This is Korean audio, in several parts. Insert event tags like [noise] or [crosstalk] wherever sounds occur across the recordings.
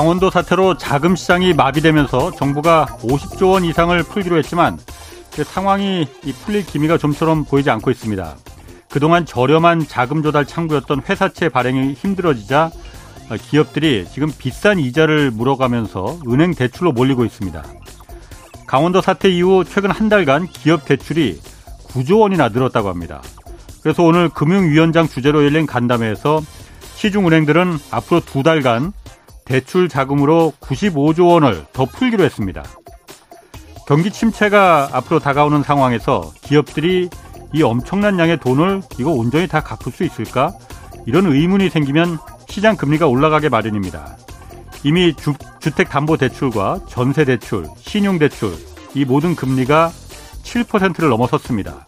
강원도 사태로 자금 시장이 마비되면서 정부가 50조 원 이상을 풀기로 했지만 그 상황이 풀릴 기미가 좀처럼 보이지 않고 있습니다. 그동안 저렴한 자금 조달 창구였던 회사채 발행이 힘들어지자 기업들이 지금 비싼 이자를 물어가면서 은행 대출로 몰리고 있습니다. 강원도 사태 이후 최근 한 달간 기업 대출이 9조 원이나 늘었다고 합니다. 그래서 오늘 금융위원장 주재로 열린 간담회에서 시중은행들은 앞으로 두 달간 대출 자금으로 95조 원을 더 풀기로 했습니다. 경기 침체가 앞으로 다가오는 상황에서 기업들이 이 엄청난 양의 돈을 이거 온전히 다 갚을 수 있을까? 이런 의문이 생기면 시장 금리가 올라가게 마련입니다. 이미 주, 택담보대출과 전세대출, 신용대출 이 모든 금리가 7%를 넘어섰습니다.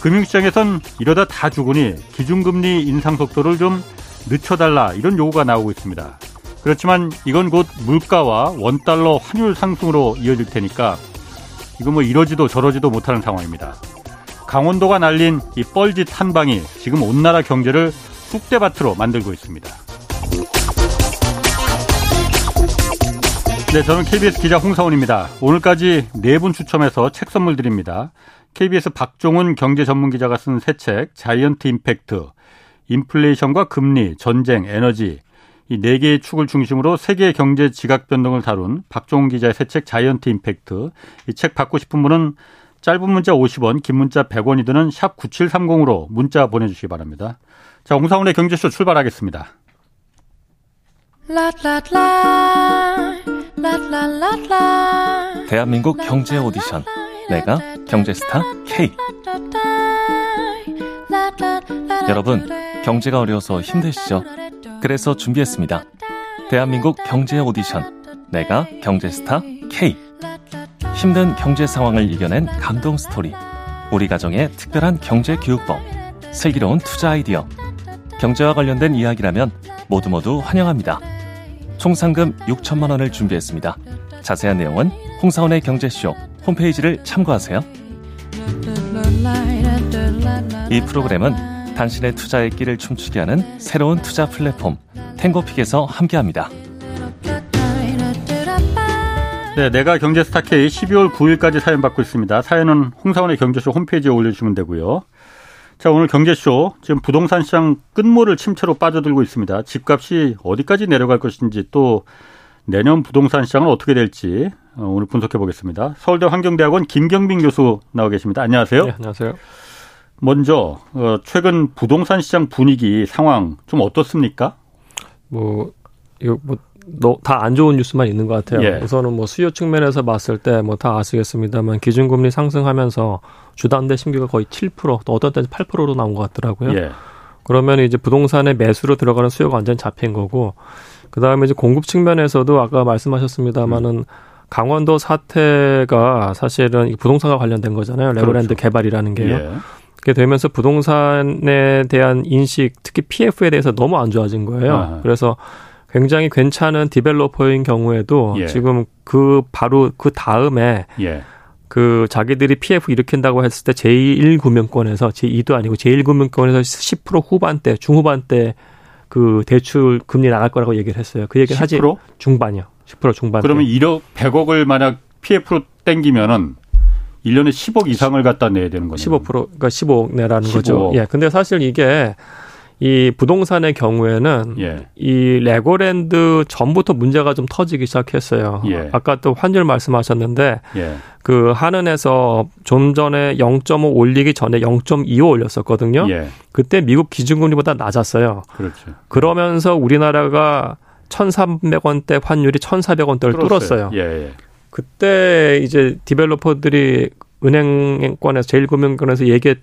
금융시장에선 이러다 다 죽으니 기준금리 인상 속도를 좀 늦춰달라 이런 요구가 나오고 있습니다. 그렇지만 이건 곧 물가와 원달러 환율 상승으로 이어질 테니까 이거 뭐 이러지도 저러지도 못하는 상황입니다. 강원도가 날린 이 뻘짓 한 방이 지금 온 나라 경제를 쑥대밭으로 만들고 있습니다. 네, 저는 KBS 기자 홍사원입니다. 오늘까지 네 분 추첨해서 책 선물 드립니다. KBS 박종훈 경제 전문 기자가 쓴 새 책 자이언트 임팩트 인플레이션과 금리, 전쟁, 에너지 이 네 개의 축을 중심으로 세계 경제 지각 변동을 다룬 박종훈 기자의 새 책 자이언트 임팩트 이 책 받고 싶은 분은 짧은 문자 50원, 긴 문자 100원이 드는 샵 9730으로 문자 보내주시기 바랍니다. 자, 홍사원의 경제쇼 출발하겠습니다. 대한민국 경제 오디션 내가 경제스타 K 여러분 경제가 어려워서 힘드시죠? 그래서 준비했습니다. 대한민국 경제 오디션 내가 경제스타 K 힘든 경제 상황을 이겨낸 감동 스토리 우리 가정의 특별한 경제 교육법 슬기로운 투자 아이디어 경제와 관련된 이야기라면 모두 모두 환영합니다. 총 상금 6천만 원을 준비했습니다. 자세한 내용은 홍사원의 경제쇼 홈페이지를 참고하세요. 이 프로그램은 당신의 투자의 길을 춤추게 하는 새로운 투자 플랫폼 탱고픽에서 함께합니다. 네, 내가 경제 스타 K 12월 9일까지 사연 받고 있습니다. 사연은 홍사원의 경제쇼 홈페이지에 올려주시면 되고요. 자, 오늘 경제쇼 지금 부동산 시장 끝모를 침체로 빠져들고 있습니다. 집값이 어디까지 내려갈 것인지 또 내년 부동산 시장은 어떻게 될지 어, 오늘 분석해 보겠습니다. 서울대 환경대학원 김경빈 교수 나와 계십니다. 안녕하세요. 네, 안녕하세요. 먼저 어, 최근 부동산 시장 분위기 상황 좀 어떻습니까? 뭐 이거 뭐 다안 좋은 뉴스만 있는 것 같아요. 예. 우선은 뭐 수요 측면에서 봤을 때 뭐 다 아시겠습니다만 기준금리 상승하면서 주담대 신규가 거의 7%, 또 어떤 때는 8%로 나온 것 같더라고요. 예. 그러면 이제 부동산의 매수로 들어가는 수요가 완전 잡힌 거고 그 다음에 이제 공급 측면에서도 아까 말씀하셨습니다마는 음. 강원도 사태가 사실은 부동산과 관련된 거잖아요. 레고랜드 그렇죠. 개발이라는 게요. 예. 그게 되면서 부동산에 대한 인식, 특히 PF에 대해서 너무 안 좋아진 거예요. 아. 그래서 굉장히 괜찮은 디벨로퍼인 경우에도 예. 지금 그 바로 그 다음에 예. 그 자기들이 PF 일으킨다고 했을 때 제1금융권에서 제2도 아니고 제1금융권에서 10% 후반대, 중후반대 그 대출 금리 나갈 거라고 얘기를 했어요. 그 얘기를 10%? 하지 중반이요. 10% 중반. 그러면 1억 100억을 만약 PF로 땡기면은 1년에 10억 이상을 갖다 내야 되는 거네요. 15% 그러니까 15억 내라는 15억. 거죠. 예. 근데 사실 이게 이 부동산의 경우에는 예. 이 레고랜드 전부터 문제가 좀 터지기 시작했어요. 예. 아까 또 환율 말씀하셨는데 예. 그 한은에서 좀 전에 0.5 올리기 전에 0.25 올렸었거든요. 예. 그때 미국 기준금리보다 낮았어요. 그렇죠. 그러면서 우리나라가 1,300원대 환율이 1,400원대를 뚫었어요. 예, 예. 그때 이제 디벨로퍼들이 은행권에서 제일금융권에서 얘기했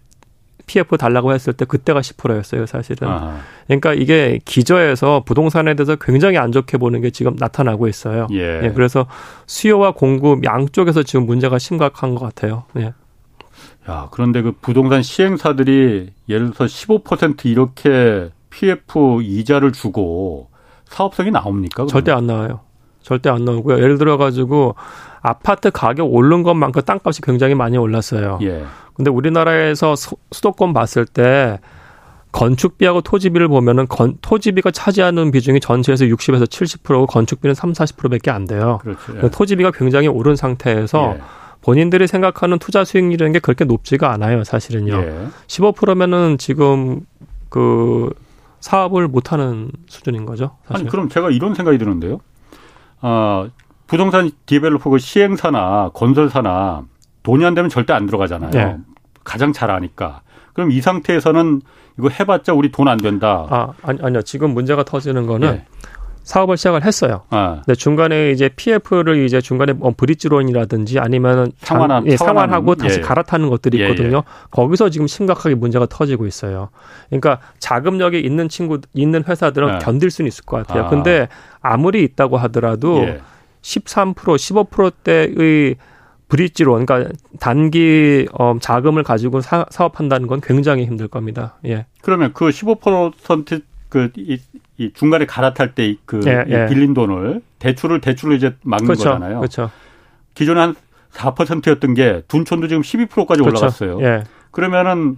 PF 달라고 했을 때 그때가 10%였어요, 사실은. 아하. 그러니까 이게 기저에서 부동산에 대해서 굉장히 안 좋게 보는 게 지금 나타나고 있어요. 예. 예 그래서 수요와 공급 양쪽에서 지금 문제가 심각한 것 같아요. 예. 야, 그런데 그 부동산 시행사들이 예를 들어서 15% 이렇게 PF 이자를 주고 사업성이 나옵니까? 그러면? 절대 안 나와요. 절대 안 나오고요. 예를 들어 가지고 아파트 가격 오른 것만큼 땅값이 굉장히 많이 올랐어요. 예. 근데 우리나라에서 수, 도권 봤을 때 건축비하고 토지비를 보면은 건, 토지비가 차지하는 비중이 전체에서 60에서 70%고 건축비는 3, 40%밖에 안 돼요. 그렇죠. 예. 토지비가 굉장히 오른 상태에서 예. 본인들이 생각하는 투자 수익률이라는 게 그렇게 높지가 않아요, 사실은요. 예. 15%면은 지금 그 사업을 못 하는 수준인 거죠. 사실. 아니 그럼 제가 이런 생각이 드는데요. 아, 부동산 디벨로퍼 그 시행사나 건설사나 돈이 안 되면 절대 안 들어가잖아요. 예. 가장 잘 아니까. 그럼 이 상태에서는 이거 해봤자 우리 돈 안 된다. 아, 아니, 아니요. 지금 문제가 터지는 거는 예. 사업을 시작을 했어요. 아. 근데 중간에 이제 PF를 이제 중간에 뭐 브릿지론이라든지 아니면 상환한, 예, 상환하고 다시 예. 갈아타는 것들이 예, 있거든요. 예. 거기서 지금 심각하게 문제가 터지고 있어요. 그러니까 자금력이 있는 친구 있는 회사들은 예. 견딜 수는 있을 것 같아요. 아. 근데 아무리 있다고 하더라도 13% 15%대의 브릿지론, 그러니까 단기 어, 자금을 가지고 사, 사업한다는 건 굉장히 힘들 겁니다. 예. 그러면 그 15%그 이, 이 중간에 갈아탈 때그 예, 예. 빌린 돈을 대출을 대출을 이제 막는 그렇죠, 거잖아요. 그렇죠. 기존에 한 4%였던 게 둔촌도 지금 12%까지 그렇죠. 올라갔어요. 예. 그러면은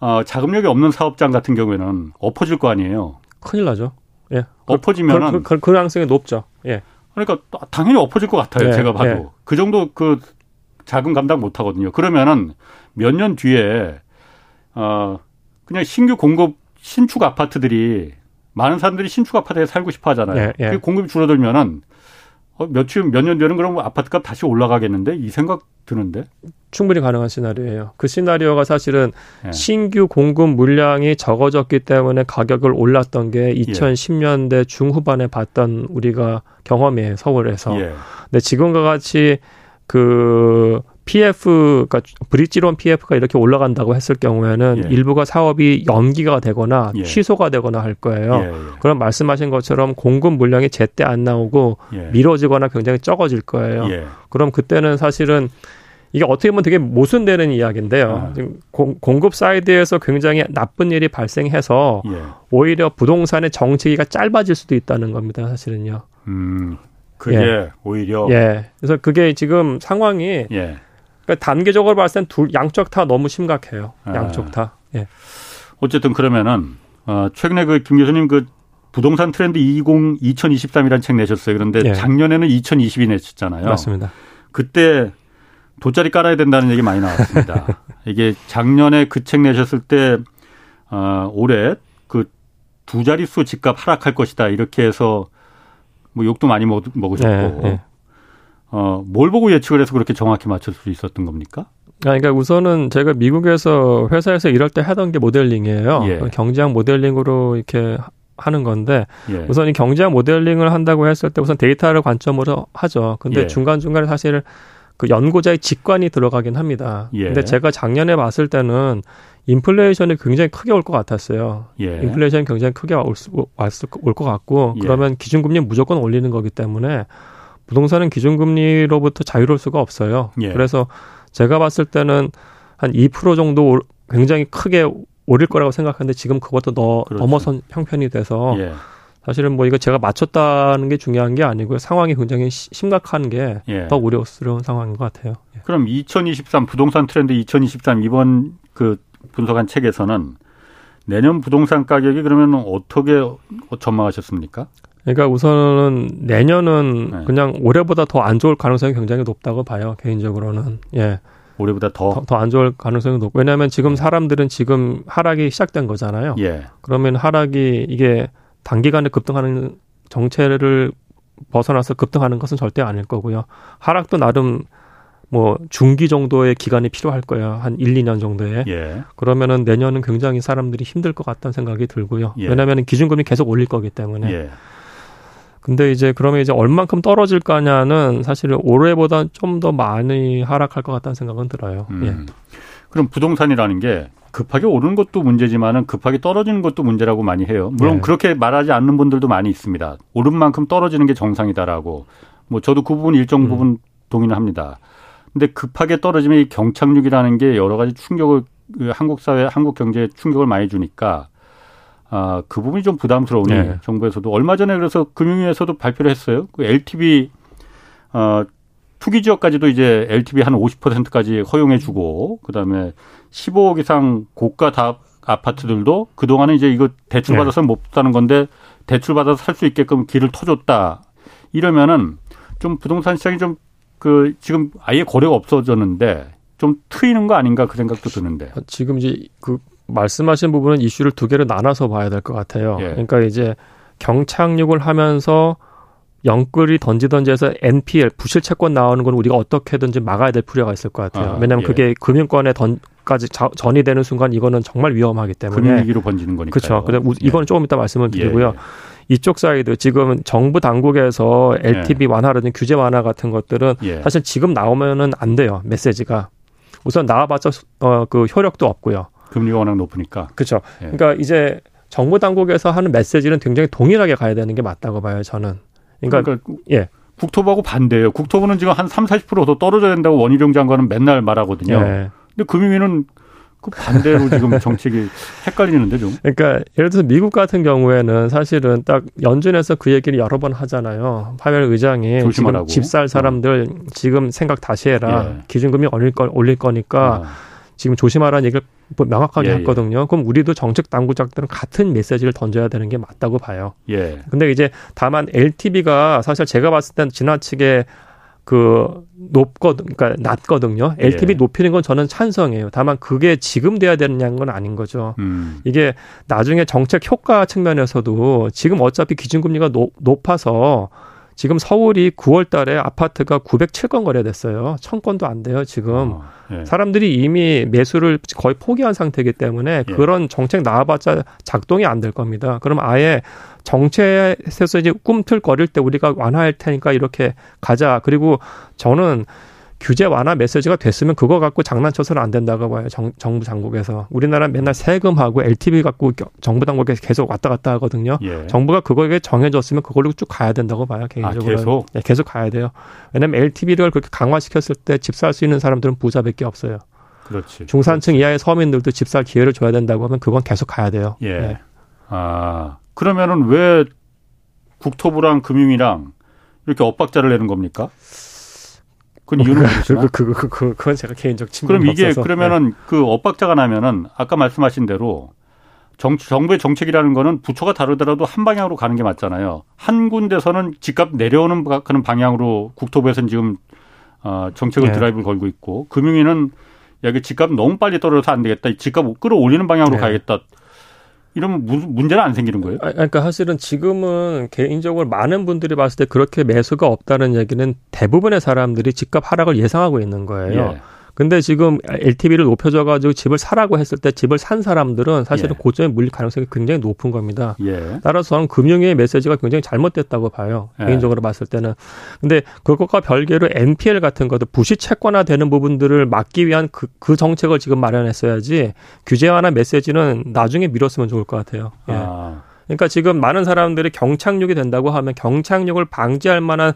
어, 자금력이 없는 사업장 같은 경우에는 엎어질 거 아니에요. 큰일 나죠. 예. 엎어지면은 그, 그, 그, 그 가능성이 높죠. 예. 그러니까 당연히 엎어질 것 같아요. 예, 제가 봐도 예. 그 정도 그 자금 감당 못 하거든요. 그러면은 몇 년 뒤에 어 그냥 신규 공급 신축 아파트들이 많은 사람들이 신축 아파트에 살고 싶어 하잖아요. 예, 예. 그 공급이 줄어들면은 어, 며칠 몇년 뒤에는 그럼 아파트값 다시 올라가겠는데 이 생각 드는데 충분히 가능한 시나리오예요. 그 시나리오가 사실은 예. 신규 공급 물량이 적어졌기 때문에 가격을 올랐던 게 2010년대 중후반에 봤던 우리가 경험이에요 서울에서. 예. 근데 지금과 같이 그 PF, 그러니까 브릿지론 PF가 이렇게 올라간다고 했을 경우에는 예. 일부가 사업이 연기가 되거나 예. 취소가 되거나 할 거예요. 예, 예. 그럼 말씀하신 것처럼 공급 물량이 제때 안 나오고 예. 미뤄지거나 굉장히 적어질 거예요. 예. 그럼 그때는 사실은 이게 어떻게 보면 되게 모순되는 이야기인데요. 아. 지금 공, 공급 side에서 굉장히 나쁜 일이 발생해서 오히려 부동산의 정체기가 짧아질 수도 있다는 겁니다. 사실은요. 음. 그게 예. 오히려 예. 그래서 그게 지금 상황이 예. 그러니까 단계적으로 봤을 땐 둘 양쪽 다 너무 심각해요. 아. 양쪽 다. 예. 어쨌든 그러면은 어 최근에 그 김 교수님 그 부동산 트렌드 20 2023이라는 책 내셨어요. 그런데 예. 작년에는 2020이 내셨잖아요. 맞습니다. 그때 돗자리 깔아야 된다는 얘기 많이 나왔습니다. [laughs] 이게 작년에 그 책 내셨을 때 어, 올해 그 두 자릿수 집값 하락할 것이다 이렇게 해서 뭐 욕도 많이 먹, 으셨고 네, 네. 어, 뭘 보고 예측을 해서 그렇게 정확히 맞출 수 있었던 겁니까? 그러니까 우선은 제가 미국에서 회사에서 일할 때 하던 게 모델링이에요. 예. 경제학 모델링으로 이렇게 하는 건데 예. 우선 이 경제학 모델링을 한다고 했을 때 우선 데이터를 관점으로 하죠. 근데 예. 중간 중간에 사실 그 연구자의 직관이 들어가긴 합니다. 예. 근데 제가 작년에 봤을 때는 인플레이션이 굉장히 크게 올 것 같았어요. 예. 인플레이션이 굉장히 크게 올것 같고 예. 그러면 기준금리 무조건 올리는 거기 때문에 부동산은 기준금리로부터 자유로울 수가 없어요. 예. 그래서 제가 봤을 때는 한 2% 정도 굉장히 크게 오릴 거라고 생각하는데 지금 그것도 더 그렇죠. 넘어선 형편이 돼서 예. 사실은 뭐 이거 제가 맞췄다는 게 중요한 게 아니고요. 상황이 굉장히 심각한 게더 예. 우려스러운 상황인 것 같아요. 예. 그럼 2023 부동산 트렌드 2023 이번 그 분석한 책에서는 내년 부동산 가격이 그러면 어떻게 전망하셨습니까? 그러니까 우선은 내년은 네. 그냥 올해보다 더 안 좋을 가능성이 굉장히 높다고 봐요. 개인적으로는. 예. 올해보다 더 더 안 좋을 가능성이 높고 왜냐하면 지금 사람들은 지금 하락이 시작된 거잖아요. 예. 그러면 하락이 이게 단기간에 급등하는 정체를 벗어나서 급등하는 것은 절대 아닐 거고요. 하락도 나름 뭐 중기 정도의 기간이 필요할 거예요. 한 1, 2년 정도에. 예. 그러면은 내년은 굉장히 사람들이 힘들 것 같다는 생각이 들고요. 예. 왜냐하면 기준금리 계속 올릴 거기 때문에. 예. 근데 이제 그러면 이제 얼만큼 떨어질 거냐는 사실 올해보다 좀 더 많이 하락할 것 같다는 생각은 들어요. 음. 예. 그럼 부동산이라는 게 급하게 오르는 것도 문제지만은 급하게 떨어지는 것도 문제라고 많이 해요. 물론 예. 그렇게 말하지 않는 분들도 많이 있습니다. 오른 만큼 떨어지는 게 정상이다라고. 뭐 저도 그 부분 일정 음. 부분 음. 동의는 합니다. 근데 급하게 떨어지면 이 경착륙이라는 게 여러 가지 충격을 그 한국 사회, 한국 경제에 충격을 많이 주니까 아, 그 부분이 좀 부담스러우니 네. 정부에서도 얼마 전에 그래서 금융위에서도 발표를 했어요. 그 LTV 어 투기 지역까지도 이제 LTV 한 50%까지 허용해 주고 그다음에 15억 이상 고가 다 아파트들도 그동안은 이제 이거 대출 받아서 네. 못 사는 건데 대출 받아서 살 수 있게끔 길을 터줬다. 이러면은 좀 부동산 시장이 좀 그 지금 아예 거래가 없어졌는데 좀 트이는 거 아닌가 그 생각도 드는데. 지금 이제 그 말씀하신 부분은 이슈를 두 개로 나눠서 봐야 될 것 같아요. 예. 그러니까 이제 경착륙을 하면서 영끌이 던지던지 해서 NPL 부실 채권 나오는 건 우리가 어떻게든지 막아야 될 필요가 있을 것 같아요. 아, 왜냐하면 예. 그게 금융권에 던까지 전이 되는 순간 이거는 정말 위험하기 때문에 금융위기로 번지는 거니까. 그렇죠. 근데 예. 이거는 조금 이따 말씀을 예, 드리고요. 예. 이쪽 사이드 지금 정부 당국에서 LTV 예. 완화라든지 규제 완화 같은 것들은 사실 지금 나오면은 안 돼요. 메시지가 우선 나와봤자 어, 그 효력도 없고요. 금리가 워낙 높으니까. 그렇죠. 그러니까 이제 정부 당국에서 하는 메시지는 굉장히 동일하게 가야 되는 게 맞다고 봐요. 저는. 그러니까, 그러니까 예. 국토부하고 반대예요. 국토부는 지금 한 3, 40%더 떨어져야 된다고 원희룡 장관은 맨날 말하거든요. 예. 근데 금융위는 그 반대로 지금 [laughs] 정책이 헷갈리는데 좀. 그러니까 예를 들어서 미국 같은 경우에는 사실은 딱 연준에서 그 얘기를 여러 번 하잖아요. 파웰 의장이 조심하라고. 지금 집살 사람들 어. 지금 생각 다시 해라. 예. 기준금리 올릴 거 올릴 거니까 어. 지금 조심하라는 얘기를 뭐 명확하게 예, 예, 했거든요. 그럼 우리도 정책 당국자들은 같은 메시지를 던져야 되는 게 맞다고 봐요. 예. 근데 이제 다만 LTV가 사실 제가 봤을 땐 지나치게 그 높거든, 그러니까 낮거든요. LTV 예. 높이는 건 저는 찬성이에요. 다만 그게 지금 돼야 되는 건 아닌 거죠. 음. 이게 나중에 정책 효과 측면에서도 지금 어차피 기준금리가 높, 높아서 지금 서울이 9월 달에 아파트가 907건 거래됐어요. 1000건도 안 돼요, 지금. 어, 예. 사람들이 이미 매수를 거의 포기한 상태이기 때문에 예. 그런 정책 나와봤자 작동이 안 될 겁니다. 그럼 아예 정책에서 이제 꿈틀거릴 때 우리가 완화할 테니까 이렇게 가자. 그리고 저는 규제 완화 메시지가 됐으면 그거 갖고 장난쳐서는 안 된다고 봐요. 정, 정부 당국에서. 우리나라 맨날 세금하고 LTV 갖고 정부 당국에서 계속 왔다 갔다 하거든요. 예. 정부가 그거에 정해졌으면 그걸로 쭉 가야 된다고 봐요. 개인적으로. 아, 계속? 네, 계속 가야 돼요. 왜냐면 LTV를 그렇게 강화시켰을 때 집 살 수 있는 사람들은 부자밖에 없어요. 그렇지. 중산층 그렇지. 이하의 서민들도 집 살 기회를 줘야 된다고 하면 그건 계속 가야 돼요. 예. 네. 아, 그러면은 왜 국토부랑 금융이랑 이렇게 엇박자를 내는 겁니까? 그건 이유는 모르지만. 그, 그, 그, 그, 그건 제가 개인적 친구 그럼 이게 없어서. 그러면은 네. 그 엇박자가 나면은 아까 말씀하신 대로 정, 정부의 정책이라는 거는 부처가 다르더라도 한 방향으로 가는 게 맞잖아요. 한 군데서는 집값 내려오는 그런 방향으로 국토부에서는 지금 어, 정책을 네. 드라이브를 걸고 있고 금융위는 야, 이게 집값 너무 빨리 떨어져서 안 되겠다. 집값 끌어올리는 방향으로 네. 가야겠다. 이러면 문제는 안 생기는 거예요? 아, 그러니까 사실은 지금은 개인적으로 많은 분들이 봤을 때 그렇게 매수가 없다는 얘기는 대부분의 사람들이 집값 하락을 예상하고 있는 거예요. 예. 근데 지금 LTV를 높여줘가지고 집을 사라고 했을 때 집을 산 사람들은 사실은 예. 고점에 물릴 가능성이 굉장히 높은 겁니다. 예. 따라서 저는 금융의 메시지가 굉장히 잘못됐다고 봐요. 예. 개인적으로 봤을 때는. 근데 그것과 별개로 NPL 같은 것도 부시 채권화되는 부분들을 막기 위한 그, 그 정책을 지금 마련했어야지 규제 완화 메시지는 나중에 미뤘으면 좋을 것 같아요. 예. 아. 그러니까 지금 많은 사람들이 경착륙이 된다고 하면 경착륙을 방지할 만한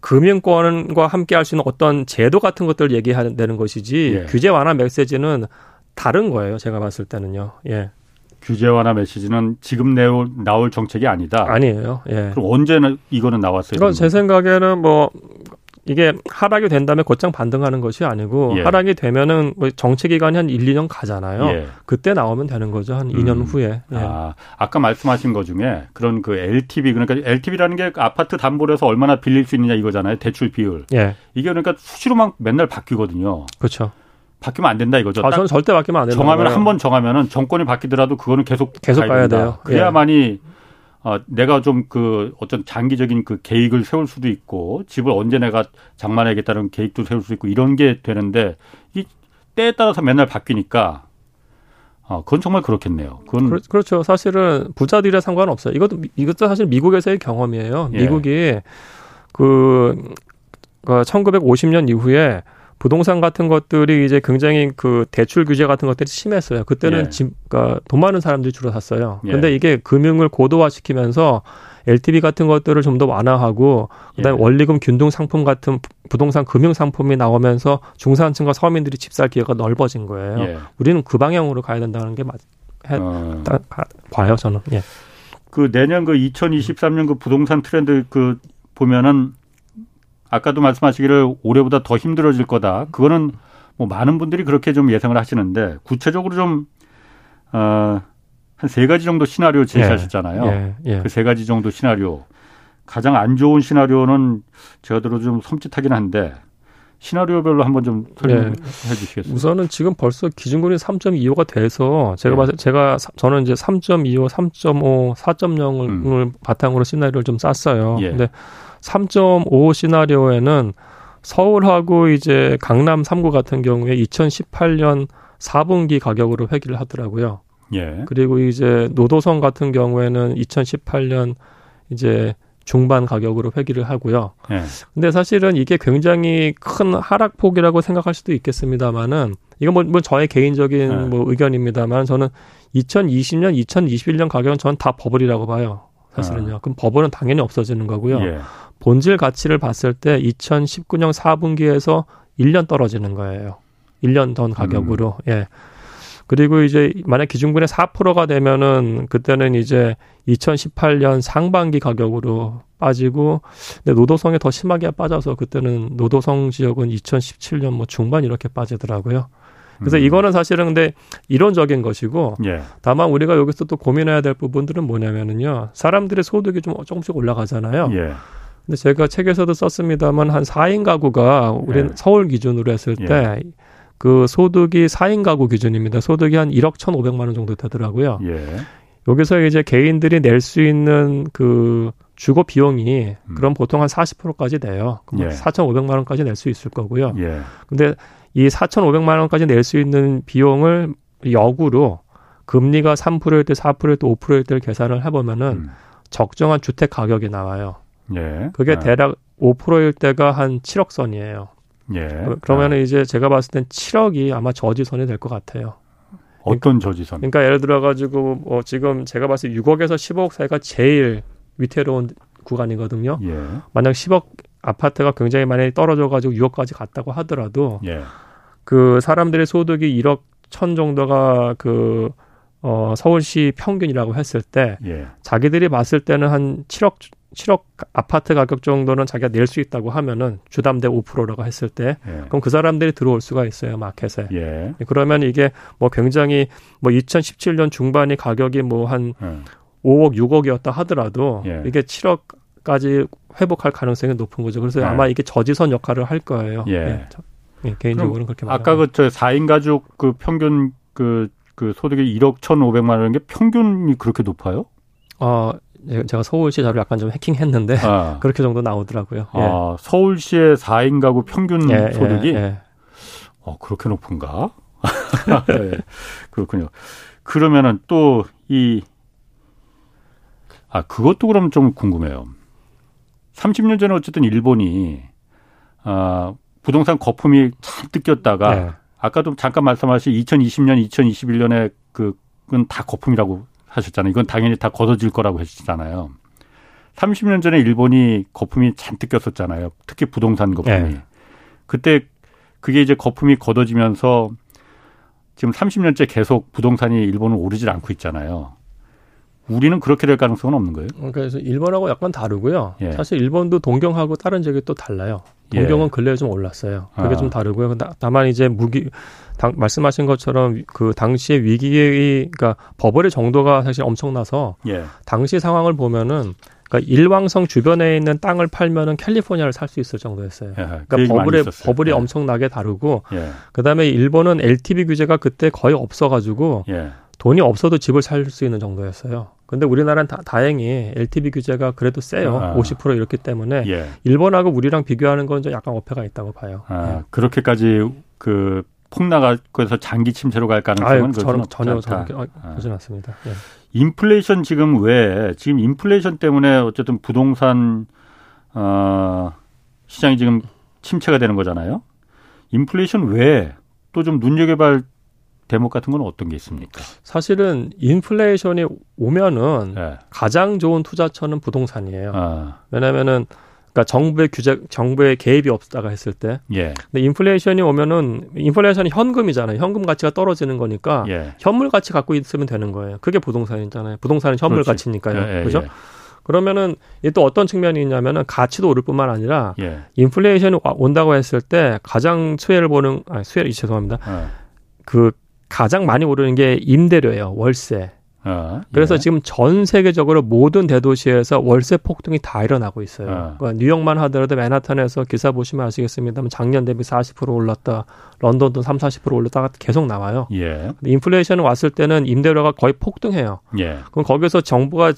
금융권과 함께 할 수 있는 어떤 제도 같은 것들을 얘기하는 것이지 예. 규제 완화 메시지는 다른 거예요. 제가 봤을 때는요. 예. 규제 완화 메시지는 지금 내올, 나올 정책이 아니다. 아니에요. 예. 그럼 언제는 이거는 나왔어요? 이건 제 생각에는 뭐 이게 하락이 된다면 곧장 반등하는 것이 아니고 예. 하락이 되면은 뭐 정체 기간이 한 1, 2년 가잖아요. 예. 그때 나오면 되는 거죠. 한 2년 음. 후에. 예. 아, 아까 말씀하신 것 중에 그런 그 LTV 그러니까 LTV라는 게 아파트 담보로 해서 얼마나 빌릴 수 있느냐 이거잖아요. 대출 비율. 예. 이게 그러니까 수시로만 맨날 바뀌거든요. 그렇죠. 바뀌면 안 된다 이거죠. 아, 저는 절대 바뀌면 안 된다. 정하면 한 번 정하면은 정권이 바뀌더라도 그거는 계속 계속 가야, 가야 돼요. 그래야만이 어, 내가 좀 그 어떤 장기적인 그 계획을 세울 수도 있고 집을 언제 내가 장만하겠다는 계획도 세울 수 있고 이런 게 되는데 이 때에 따라서 맨날 바뀌니까 어, 그건 정말 그렇겠네요. 그건 그렇, 죠 사실은 부자들이랑 상관없어요. 이것도 이것도 사실 미국에서의 경험이에요. 예. 미국이 예. 그, 그 1950년 이후에 부동산 같은 것들이 이제 굉장히 그 대출 규제 같은 것들이 심했어요. 그때는 예. 집, 그러니까 돈 많은 사람들이 주로 샀어요. 예. 근데 이게 금융을 고도화시키면서 LTV 같은 것들을 좀 더 완화하고 그다음에 예. 원리금 균등 상품 같은 부동산 금융 상품이 나오면서 중산층과 서민들이 집 살 기회가 넓어진 거예요. 예. 우리는 그 방향으로 가야 된다는 게 맞, 해, 어. 다, 봐요 저는. 예. 그 내년 그 2023년 그 부동산 트렌드 그 보면은 아까도 말씀하시기를 올해보다 더 힘들어질 거다. 그거는 뭐 많은 분들이 그렇게 좀 예상을 하시는데 구체적으로 좀 어, 한 세 가지 정도 시나리오 제시하셨잖아요. 예, 예. 그세 가지 정도 시나리오. 가장 안 좋은 시나리오는 제가 들어 좀 섬찟하긴 한데 시나리오별로 한번 좀 설명해 네. 주시겠어요? 우선은 지금 벌써 기준금리 3.25가 돼서 제가 네. 봤을 제가 저는 이제 3.25, 3.5, 4.0을 음. 바탕으로 시나리오를 좀 짰어요. 예. 근데 3.5 시나리오에는 서울하고 이제 강남 3구 같은 경우에 2018년 4분기 가격으로 회귀를 하더라고요. 예. 그리고 이제 노도성 같은 경우에는 2018년 이제 중반 가격으로 회귀를 하고요. 네. 근데 사실은 이게 굉장히 큰 하락폭이라고 생각할 수도 있겠습니다만은 이건 뭐, 뭐 저의 개인적인 네. 뭐 의견입니다만 저는 2020년, 2021년 가격은 저는 다 버블이라고 봐요. 사실은요. 아. 그럼 버블은 당연히 없어지는 거고요. 예. 본질 가치를 봤을 때 2019년 4분기에서 1년 떨어지는 거예요. 1년 전 가격으로. 음. 예. 그리고 이제 만약 기준금리 4%가 되면은 그때는 이제 2018년 상반기 가격으로 빠지고 근데 노도성에 더 심하게 빠져서 그때는 노도성 지역은 2017년 뭐 중반 이렇게 빠지더라고요. 그래서 음. 이거는 사실은 근데 이론적인 것이고 예. 다만 우리가 여기서 또 고민해야 될 부분들은 뭐냐면은요. 사람들의 소득이 좀 조금씩 올라가잖아요. 예. 근데 제가 책에서도 썼습니다만 한 4인 가구가 우리 예. 서울 기준으로 했을 예. 때그 소득이 4인 가구 기준입니다. 소득이 한 1억 1,500만 원 정도 되더라고요. 예. 여기서 이제 개인들이 낼 수 있는 그 주거 비용이 음. 그럼 보통 한 40%까지 돼요. 그럼 예. 4,500만 원까지 낼 수 있을 거고요. 예. 근데 이 4,500만 원까지 낼 수 있는 비용을 역으로 금리가 3%일 때 4%일 때 5%일 때를 계산을 해보면은 음. 적정한 주택 가격이 나와요. 예. 그게 아. 대략 5%일 때가 한 7억 선이에요. 예. 그러면 은 아. 이제 제가 봤을 땐 7억이 아마 저지선이 될 것 같아요. 어떤 그러니까, 저지선? 그러니까 예를 들어 가지고 뭐 지금 제가 봤을 때 6억에서 15억 사이가 제일 위태로운 구간이거든요. 예. 만약 10억 아파트가 굉장히 많이 떨어져 가지고 6억까지 갔다고 하더라도 예. 그 사람들의 소득이 1억 천 정도가 그 어, 서울시 평균이라고 했을 때 예. 자기들이 봤을 때는 한 7억 7억 아파트 가격 정도는 자기가 낼 수 있다고 하면은 주담대 5%라고 했을 때 예. 그럼 그 사람들이 들어올 수가 있어요 마켓에. 예. 그러면 이게 뭐 굉장히 뭐 2017년 중반이 가격이 뭐한 예. 5억 6억이었다 하더라도 예. 이게 7억까지 회복할 가능성이 높은 거죠. 그래서 예. 아마 이게 저지선 역할을 할 거예요. 예. 예. 예 개인적으로는 그렇게 아까 그 저 4인 가족 그 평균 그, 그 소득이 1억 1,500만 원인 게 평균이 그렇게 높아요? 어, 제가 서울시 자료 약간 좀 해킹했는데 아. [laughs] 그렇게 정도 나오더라고요. 아, 예. 서울시의 4인 가구 평균 예, 예 소득이 예, 어, 그렇게 높은가? 네, [laughs] 그렇군요. 그러면은 또 이 아, 그것도 그럼 좀 궁금해요. 30년 전에 어쨌든 일본이 아, 부동산 거품이 잔뜩 꼈다가 네. 아까 도 잠깐 말씀하신 2020년, 2021년에 그건 다 거품이라고 하셨잖아요. 이건 당연히 다 걷어질 거라고 하셨잖아요. 30년 전에 일본이 거품이 잔뜩 꼈었잖아요. 특히 부동산 거품이. 네. 그때 그게 이제 거품이 걷어지면서 지금 30년째 계속 부동산이 일본은 오르질 않고 있잖아요. 우리는 그렇게 될 가능성은 없는 거예요? 그래서 일본하고 약간 다르고요. 예. 사실 일본도 동경하고 다른 지역이 또 달라요. 동경은 예. 근래에 좀 올랐어요. 그게 아. 좀 다르고요. 다만 이제 무기 당, 말씀하신 것처럼 그 당시의 위기의 그러니까 버블의 정도가 사실 엄청나서 예. 당시 상황을 보면은 그러니까 일왕성 주변에 있는 땅을 팔면은 캘리포니아를 살 수 있을 정도였어요. 예, 그러니까 그 버블의 버블이 예. 엄청나게 다르고 예. 그다음에 일본은 LTV 규제가 그때 거의 없어 가지고 예. 돈이 없어도 집을 살 수 있는 정도였어요. 근데 우리나라는 다, 다행히 LTV 규제가 그래도 세요. 아. 50% 이렇기 때문에 예. 일본하고 우리랑 비교하는 건 좀 약간 어폐가 있다고 봐요. 아, 예. 그렇게까지 그 폭락해서 장기 침체로 갈 가능성은 아유, 전혀 전혀 그렇게 아. 그러진 않습니다. 예. 인플레이션 지금 왜 지금 인플레이션 때문에 어쨌든 부동산 어, 시장이 지금 침체가 되는 거잖아요. 인플레이션 외에 또 좀 눈여겨볼 대목 같은 건 어떤 게 있습니까? 사실은 인플레이션이 오면은 네. 가장 좋은 투자처는 부동산이에요. 아. 왜냐면은 그러니까 정부의 규제, 정부의 개입이 없다가 했을 때. 예. 근데 인플레이션이 오면은 인플레이션이 현금이잖아요. 현금 가치가 떨어지는 거니까 예. 현물 가치 갖고 있으면 되는 거예요. 그게 부동산이잖아요. 부동산은 현물 그렇지. 가치니까요. 예, 예 그죠? 예. 그러면은 이게 또 어떤 측면이 있냐면은 가치도 오를 뿐만 아니라 예. 인플레이션이 온다고 했을 때 가장 수혜를 보는 아 수혜를 죄송합니다. 그 가장 많이 오르는 게 임대료예요. 월세. 어, 그래서 예. 지금 전 세계적으로 모든 대도시에서 월세 폭등이 다 일어나고 있어요. 어. 그러니까 뉴욕만 하더라도 맨하탄에서 기사 보시면 아시겠습니다만 작년 대비 40% 올랐다. 런던도 3, 40% 올랐다가 계속 나와요. 예. 인플레이션이 왔을 때는 임대료가 거의 폭등해요. 예. 그럼 거기서 정부가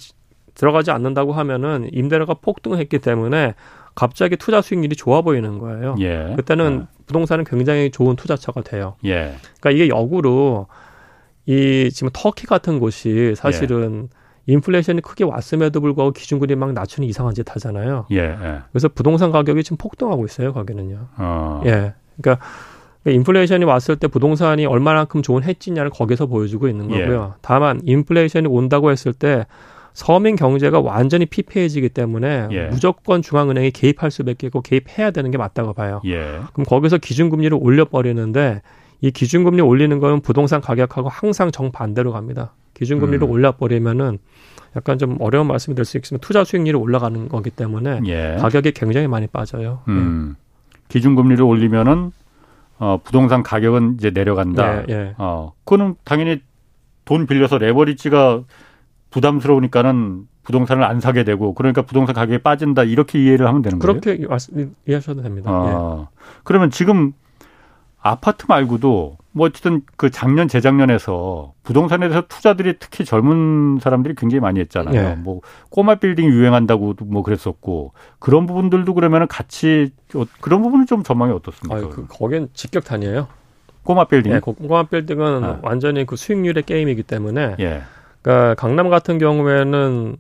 들어가지 않는다고 하면은 임대료가 폭등했기 때문에 갑자기 투자 수익률이 좋아 보이는 거예요. 예. 그때는 예. 부동산은 굉장히 좋은 투자처가 돼요. 예. 그러니까 이게 역으로 이 지금 터키 같은 곳이 사실은 예. 인플레이션이 크게 왔음에도 불구하고 기준금리 막 낮추는 이상한 짓 하잖아요. 예, 예. 그래서 부동산 가격이 지금 폭등하고 있어요, 거기는요. 어. 예. 그러니까 인플레이션이 왔을 때 부동산이 얼마만큼 좋은 해지냐를 거기서 보여주고 있는 예. 거고요. 다만 인플레이션이 온다고 했을 때 서민 경제가 완전히 피폐해지기 때문에 예. 무조건 중앙은행이 개입할 수밖에 없고 개입해야 되는 게 맞다고 봐요. 예. 그럼 거기서 기준금리를 올려버리는데 이 기준금리 올리는 거는 부동산 가격하고 항상 정반대로 갑니다. 기준금리를 음. 올려버리면은 약간 좀 어려운 말씀이 될 수 있지만 투자 수익률이 올라가는 거기 때문에 예. 가격이 굉장히 많이 빠져요. 음. 예. 기준금리를 올리면은 어, 부동산 가격은 이제 내려간다. 네, 예. 어, 그거는 당연히 돈 빌려서 레버리지가 부담스러우니까는 부동산을 안 사게 되고 그러니까 부동산 가격이 빠진다 이렇게 이해를 하면 되는 거예요. 그렇게 이해하셔도 됩니다. 어, 예. 그러면 지금 아파트 말고도 뭐 어쨌든 그 작년 재작년에서 부동산에 대해서 투자들이 특히 젊은 사람들이 굉장히 많이 했잖아요. 네. 뭐 꼬마 빌딩이 유행한다고 뭐 그랬었고 그런 부분들도 그러면은 같이 그런 부분은 좀 전망이 어떻습니까? 아, 그, 거긴 직격탄이에요. 꼬마 빌딩. 네, 꼬마 빌딩은 아. 완전히 그 수익률의 게임이기 때문에. 예. 그러니까 강남 같은 경우에는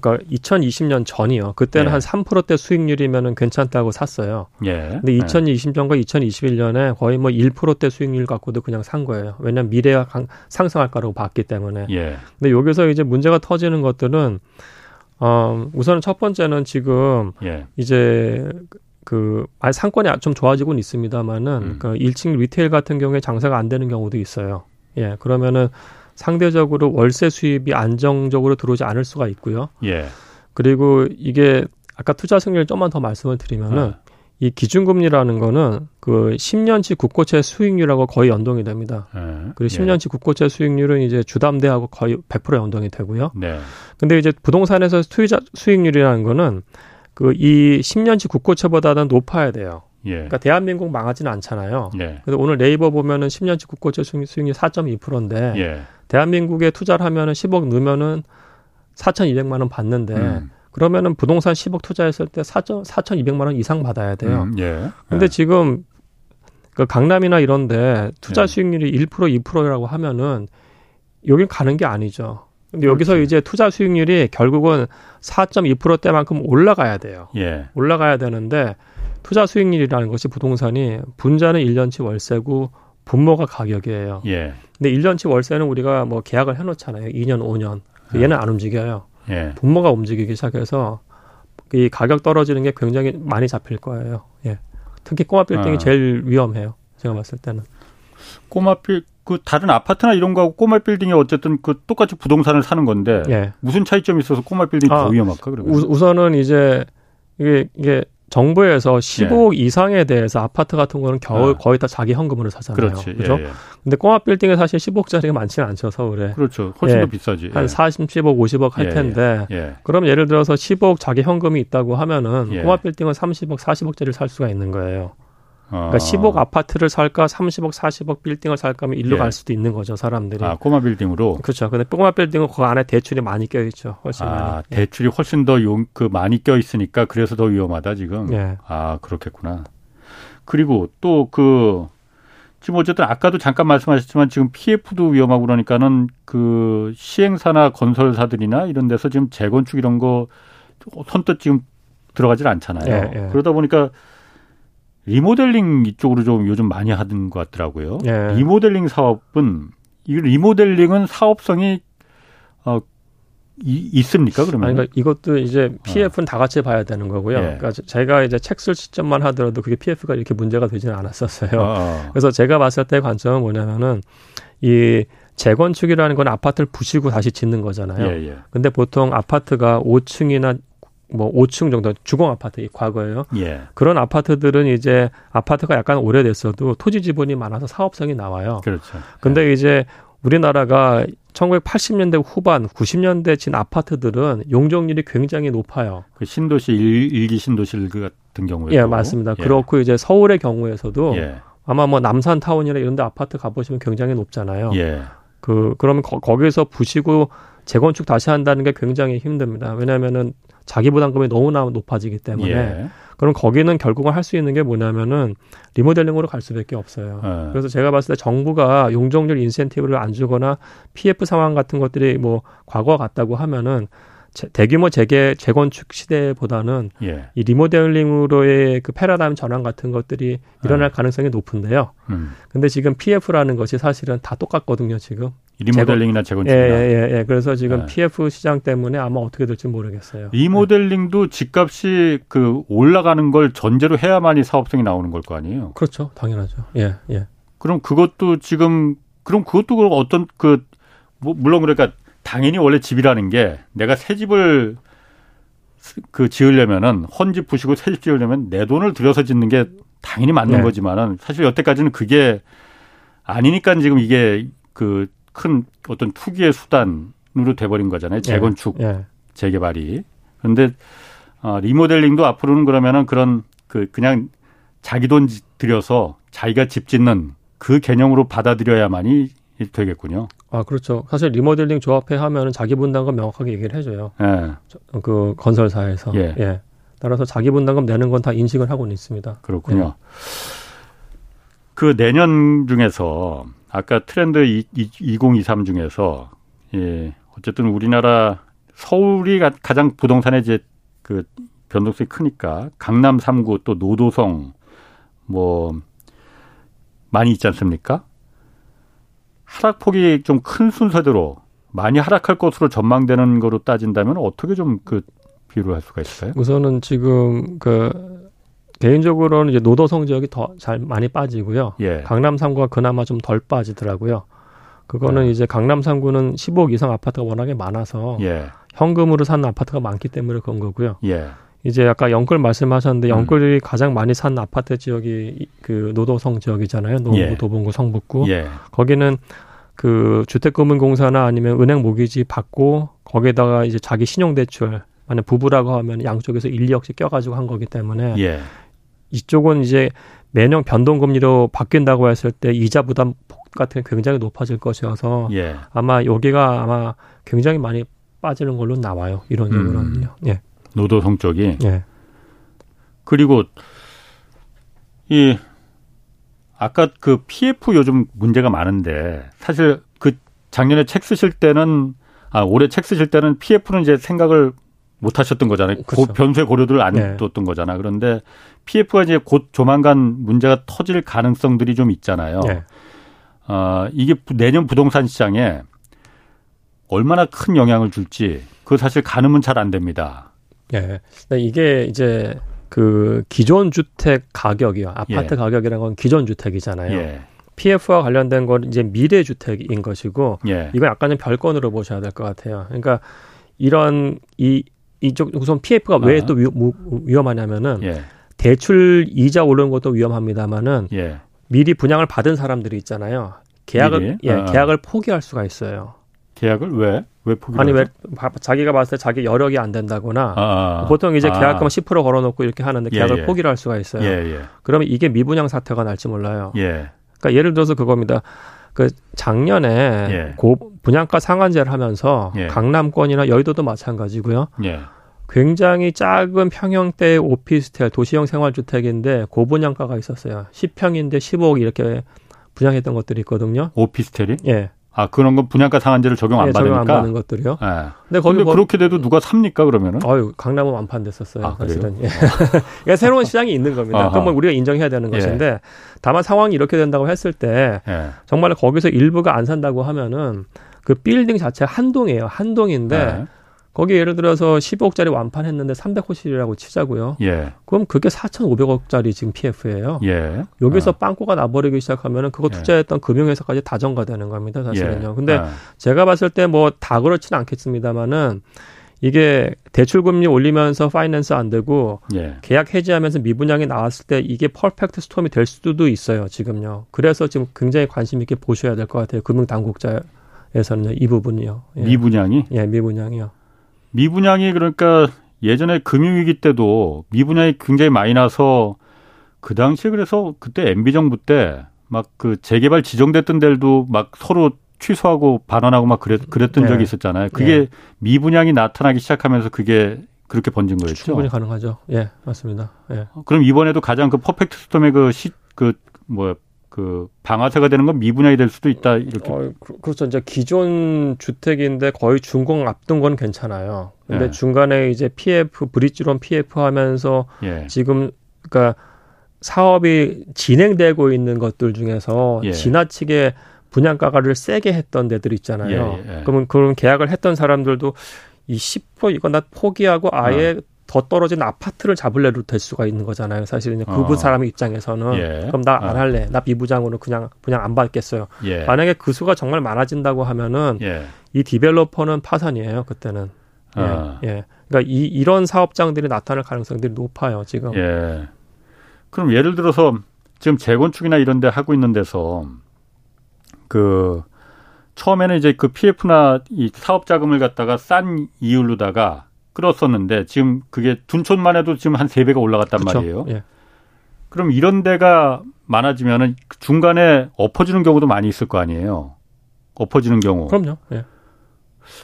그러니까 2020년 전이요. 그때는 예. 한 3%대 수익률이면은 괜찮다고 샀어요. 예. 근데 2020년과 2021년에 거의 뭐 1%대 수익률 갖고도 그냥 산 거예요. 왜냐면 미래가 상승할 거라고 봤기 때문에. 예. 근데 여기서 이제 문제가 터지는 것들은 어 우선은 첫 번째는 지금 예. 이제 그 아, 상권이 좀 좋아지고는 있습니다만은 음. 그 1층 리테일 같은 경우에 장사가 안 되는 경우도 있어요. 예. 그러면은 상대적으로 월세 수입이 안정적으로 들어오지 않을 수가 있고요. 예. 그리고 이게 아까 투자 승률 좀만 더 말씀을 드리면은 아. 이 기준금리라는 거는 그 10년치 국고채 수익률하고 거의 연동이 됩니다. 네. 그리고 10년치 예. 국고채 수익률은 이제 주담대하고 거의 100% 연동이 되고요. 네. 근데 이제 부동산에서 투자 수익률이라는 거는 그 이 10년치 국고채보다는 높아야 돼요. 예. 그러니까 대한민국 망하지는 않잖아요. 예. 그래서 오늘 네이버 보면은 10년치 국고채 수익률 4.2%인데 예. 대한민국에 투자를 하면은 10억 넣으면은 4,200만 원 받는데 음. 그러면은 부동산 10억 투자했을 때 4,200만 원 이상 받아야 돼요. 음, 예. 근데 예. 지금 그 강남이나 이런데 투자 예. 수익률이 1% 2%라고 하면은 여긴 가는 게 아니죠. 근데 여기서 그렇지. 이제 투자 수익률이 결국은 4.2%대만큼 올라가야 돼요. 예. 올라가야 되는데 투자 수익률이라는 것이 부동산이 분자는 1년치 월세고 분모가 가격이에요. 예. 근데 1년치 월세는 우리가 뭐 계약을 해놓잖아요. 2년, 5년. 예. 얘는 안 움직여요. 예. 분모가 움직이기 시작해서 이 가격 떨어지는 게 굉장히 많이 잡힐 거예요. 예. 특히 꼬마 빌딩이 아. 제일 위험해요. 제가 봤을 때는. 꼬마 빌, 그 다른 아파트나 이런 거하고 꼬마 빌딩이 어쨌든 그 똑같이 부동산을 사는 건데 예. 무슨 차이점이 있어서 꼬마 빌딩이 아, 더 위험할까 그러면? 우, 선은 이제 이게 이게 정부에서 15억 예. 이상에 대해서 아파트 같은 거는 겨우 아. 거의 다 자기 현금으로 사잖아요. 그렇지. 그죠? 예, 예. 근데 꼬마 빌딩에 사실 10억짜리가 많지는 않죠, 서울에. 그렇죠. 훨씬 예. 더 비싸지. 한 40, 10억, 50억 할 예, 예. 텐데. 예. 그럼 예를 들어서 10억 자기 현금이 있다고 하면은 꼬마 빌딩은 30억, 40억짜리를 살 수가 있는 거예요. 그러니까 10억 아. 아파트를 살까 30억 40억 빌딩을 살까 하면 일로 예. 갈 수도 있는 거죠 사람들이. 아 꼬마 빌딩으로. 그렇죠. 근데 꼬마 빌딩은 그 안에 대출이 많이 껴 있죠. 훨씬 아 많이. 예. 대출이 훨씬 더그 많이 껴 있으니까 그래서 더 위험하다 지금. 예. 아 그렇겠구나. 그리고 또그 지금 어쨌든 아까도 잠깐 말씀하셨지만 지금 PF도 위험하고 그러니까는 그 시행사나 건설사들이나 이런 데서 지금 재건축 이런 거 선뜻 지금 들어가질 않잖아요. 예, 예. 그러다 보니까 리모델링 이쪽으로 좀 요즘 많이 하는 것 같더라고요. 예. 리모델링 사업은 이 리모델링은 사업성이 어 이, 있습니까 그러면? 아니, 그러니까 이것도 이제 PF는 어. 다 같이 봐야 되는 거고요. 예. 그러니까 제가 이제 책 쓸 시점만 하더라도 그게 PF가 이렇게 문제가 되지는 않았었어요. 어. 어. 그래서 제가 봤을 때 관점은 뭐냐면은 이 재건축이라는 건 아파트를 부시고 다시 짓는 거잖아요. 예, 예. 근데 보통 아파트가 5층이나 뭐 5층 정도 주공 아파트 과거에요. 예. 그런 아파트들은 이제 아파트가 약간 오래됐어도 토지 지분이 많아서 사업성이 나와요. 그렇죠. 근데 예. 이제 우리나라가 1980년대 후반, 90년대 진 아파트들은 용적률이 굉장히 높아요. 그 신도시 일, 기 신도시 같은 경우에 예, 맞습니다. 예. 그렇고 이제 서울의 경우에서도 예. 아마 뭐 남산 타운이나 이런 데 아파트 가 보시면 굉장히 높잖아요. 예. 그 그러면 거, 거기서 부시고 재건축 다시 한다는 게 굉장히 힘듭니다. 왜냐하면은 자기 부담금이 너무나 높아지기 때문에 예. 그럼 거기는 결국은 할 수 있는 게 뭐냐면은 리모델링으로 갈 수밖에 없어요. 예. 그래서 제가 봤을 때 정부가 용적률 인센티브를 안 주거나 PF 상황 같은 것들이 뭐 과거 같다고 하면은 대규모 재개 재건축 시대보다는 예. 이 리모델링으로의 그 패러다임 전환 같은 것들이 일어날 예. 가능성이 높은데요. 음. 근데 지금 PF라는 것이 사실은 다 똑같거든요, 지금. 리모델링이나 재건축이나. 예, 예, 예. 그래서 지금 예. PF 시장 때문에 아마 어떻게 될지 모르겠어요. 리모델링도 집값이 그 올라가는 걸 전제로 해야만이 사업성이 나오는 걸 거 아니에요? 그렇죠. 당연하죠. 예, 예. 그럼 그것도 지금 그럼 그것도 어떤 그 뭐 물론 그러니까 당연히 원래 집이라는 게 내가 새 집을 그 지으려면은 헌집 부시고 새 집 지으려면 내 돈을 들여서 짓는 게 당연히 맞는 네. 거지만은 사실 여태까지는 그게 아니니까 지금 이게 그 큰 어떤 투기의 수단으로 돼버린 거잖아요. 네. 재건축, 네. 재개발이. 그런데 어, 리모델링도 앞으로는 그러면은 그런 그 그냥 자기 돈 들여서 자기가 집 짓는 그 개념으로 받아들여야만이 되겠군요. 아 그렇죠. 사실 리모델링 조합회 하면은 자기 분담금 명확하게 얘기를 해줘요. 예. 그 건설사에서. 예. 예. 따라서 자기 분담금 내는 건 다 인식을 하고는 있습니다. 그렇군요. 예. 그 내년 중에서 아까 트렌드 2023 중에서 예 어쨌든 우리나라 서울이 가장 부동산의 이제 그 변동성이 크니까 강남 3구 또 노도성 뭐 많이 있지 않습니까? 하락폭이 좀 큰 순서대로 많이 하락할 것으로 전망되는 거로 따진다면 어떻게 좀 그 비유를 할 수가 있을까요? 우선은 지금 그 개인적으로는 이제 노도성 지역이 더 잘 많이 빠지고요. 예. 강남 3구가 그나마 좀 덜 빠지더라고요. 그거는 예. 이제 강남 3구는 15억 이상 아파트가 워낙에 많아서 예. 현금으로 사는 아파트가 많기 때문에 그런 거고요. 예. 이제 아까 영끌 말씀하셨는데 음. 영끌이 음. 가장 많이 산 아파트 지역이 그 노도성 지역이잖아요. 노구, 예. 도봉구, 성북구. 예. 거기는 그 주택금융공사나 아니면 은행 모기지 받고 거기에다가 이제 자기 신용대출 만약 부부라고 하면 양쪽에서 1, 2억씩 껴가지고 한 거기 때문에 예. 이쪽은 이제 매년 변동 금리로 바뀐다고 했을 때 이자 부담 폭 같은 게 굉장히 높아질 것이어서 예. 아마 여기가 아마 굉장히 많이 빠지는 걸로 나와요. 이론적으로는요. 음. 예. 노도성 쪽이. 예. 그리고 이 아까 그 PF 요즘 문제가 많은데 사실 그 작년에 책 쓰실 때는 아 올해 책 쓰실 때는 PF는 이제 생각을 못 하셨던 거잖아요. 그렇죠. 변수의 고려들을 안 네. 뒀던 거잖아. 그런데 PF가 이제 곧 조만간 문제가 터질 가능성들이 좀 있잖아요. 네. 어, 이게 내년 부동산 시장에 얼마나 큰 영향을 줄지 그 사실 가늠은 잘 안 됩니다. 예. 네. 이게 이제 그 기존 주택 가격이요. 아파트 예. 가격이라는 건 기존 주택이잖아요. 예. PF와 관련된 건 이제 미래 주택인 것이고 예. 이건 약간 좀 별건으로 보셔야 될 것 같아요. 그러니까 이런 이 이쪽 우선 PF가 왜또 아. 위험하냐면은 예. 대출 이자 오르는 것도 위험합니다만은 예. 미리 분양을 받은 사람들이 있잖아요. 계약을 미리? 예, 아. 계약을 포기할 수가 있어요. 계약을 왜? 왜 포기? 아니 왜 자기가 봤을 때 자기 여력이 안 된다거나 아, 아. 보통 이제 아. 계약금 10% 걸어놓고 이렇게 하는데 예, 계약을 예, 예. 포기를 할 수가 있어요. 예, 예. 그러면 이게 미분양 사태가 날지 몰라요. 예. 그러니까 예를 들어서 그겁니다. 그 작년에 예. 고 분양가 상한제를 하면서 강남권이나 여의도도 마찬가지고요. 굉장히 작은 평형대 오피스텔 도시형 생활주택인데 고분양가가 있었어요. 10평인데 15억 이렇게 분양했던 것들이 있거든요. 오피스텔이? 예. 아 그런 건 분양가 상한제를 적용 안 네, 받으니까. 적용 안 받는 것들이요. 네. 근데 거기 그렇게 돼도 누가 삽니까 그러면은? 아유 강남은 완판됐었어요. 아, 사실은. 예. [laughs] 그러니까 새로운 시장이 있는 겁니다. 그건 뭐 우리가 인정해야 되는 예. 것인데 다만 상황이 이렇게 된다고 했을 때 예. 정말 거기서 일부가 안 산다고 하면은 그 빌딩 자체 한 동이에요. 한 동인데. 예. 거기 예를 들어서 10억짜리 완판했는데 300호실이라고 치자고요. 예. 그럼 그게 4,500억짜리 지금 PF예요. 예. 여기서 어. 빵꾸가 나버리기 시작하면은 그거 예. 투자했던 예. 금융회사까지 다 전가되는 겁니다. 사실은요. 예. 근데 예. 제가 봤을 때 뭐 다 그렇지는 않겠습니다만은 이게 대출 금리 올리면서 finance 안 되고 예. 계약 해지하면서 미분양이 나왔을 때 이게 perfect storm이 될 수도 있어요 지금요. 그래서 지금 굉장히 관심 있게 보셔야 될 것 같아요. 금융 당국자에서는요 이 부분이요. 예. 미분양이? 예, 미분양이요. 미분양이 그러니까 예전에 금융위기 때도 미분양이 굉장히 많이 나서 그 당시에 그래서 그때 MB 정부 때 막 그 재개발 지정됐던 데도 막 서로 취소하고 반환하고 막 그랬, 그랬 던 네. 적이 있었잖아요. 그게 네. 미분양이 나타나기 시작하면서 그게 그렇게 번진 거였죠. 충분히 가능하죠. 예, 맞습니다. 예. 그럼 이번에도 가장 그 퍼펙트 스톰의 그 시, 그, 뭐, 그 방아쇠가 되는 건 미분양이 될 수도 있다 이렇게. 어, 그, 그렇죠. 이제 기존 주택인데 거의 준공 앞둔 건 괜찮아요. 근데 예. 중간에 이제 PF 브릿지론 PF 하면서 예. 지금 그러니까 사업이 진행되고 있는 것들 중에서 예. 지나치게 분양가를 세게 했던 데들 있잖아요. 예, 예. 그러면 그런 계약을 했던 사람들도 이 10% 이거 나 포기하고 아예 어. 더 떨어진 아파트를 잡을래도 될 수가 있는 거잖아요. 사실은 그분 어. 사람 입장에서는 예. 그럼 나안 어. 할래. 나 미부장으로 그냥 그냥 안 받겠어요. 예. 만약에 그 수가 정말 많아진다고 하면은 예. 이 디벨로퍼는 파산이에요. 그때는. 예. 어. 예. 그러니까 이 이런 사업장들이 나타날 가능성들이 높아요. 지금. 예. 그럼 예를 들어서 지금 재건축이나 이런 데 하고 있는 데서 그 처음에는 이제 그 PF나 이 사업 자금을 갖다가 싼 이율로다가 끌었었는데 지금 그게 둔촌만 해도 지금 한 세 배가 올라갔단 그렇죠. 말이에요. 예. 그럼 이런 데가 많아지면은 중간에 엎어지는 경우도 많이 있을 거 아니에요. 엎어지는 경우. 그럼요. 예.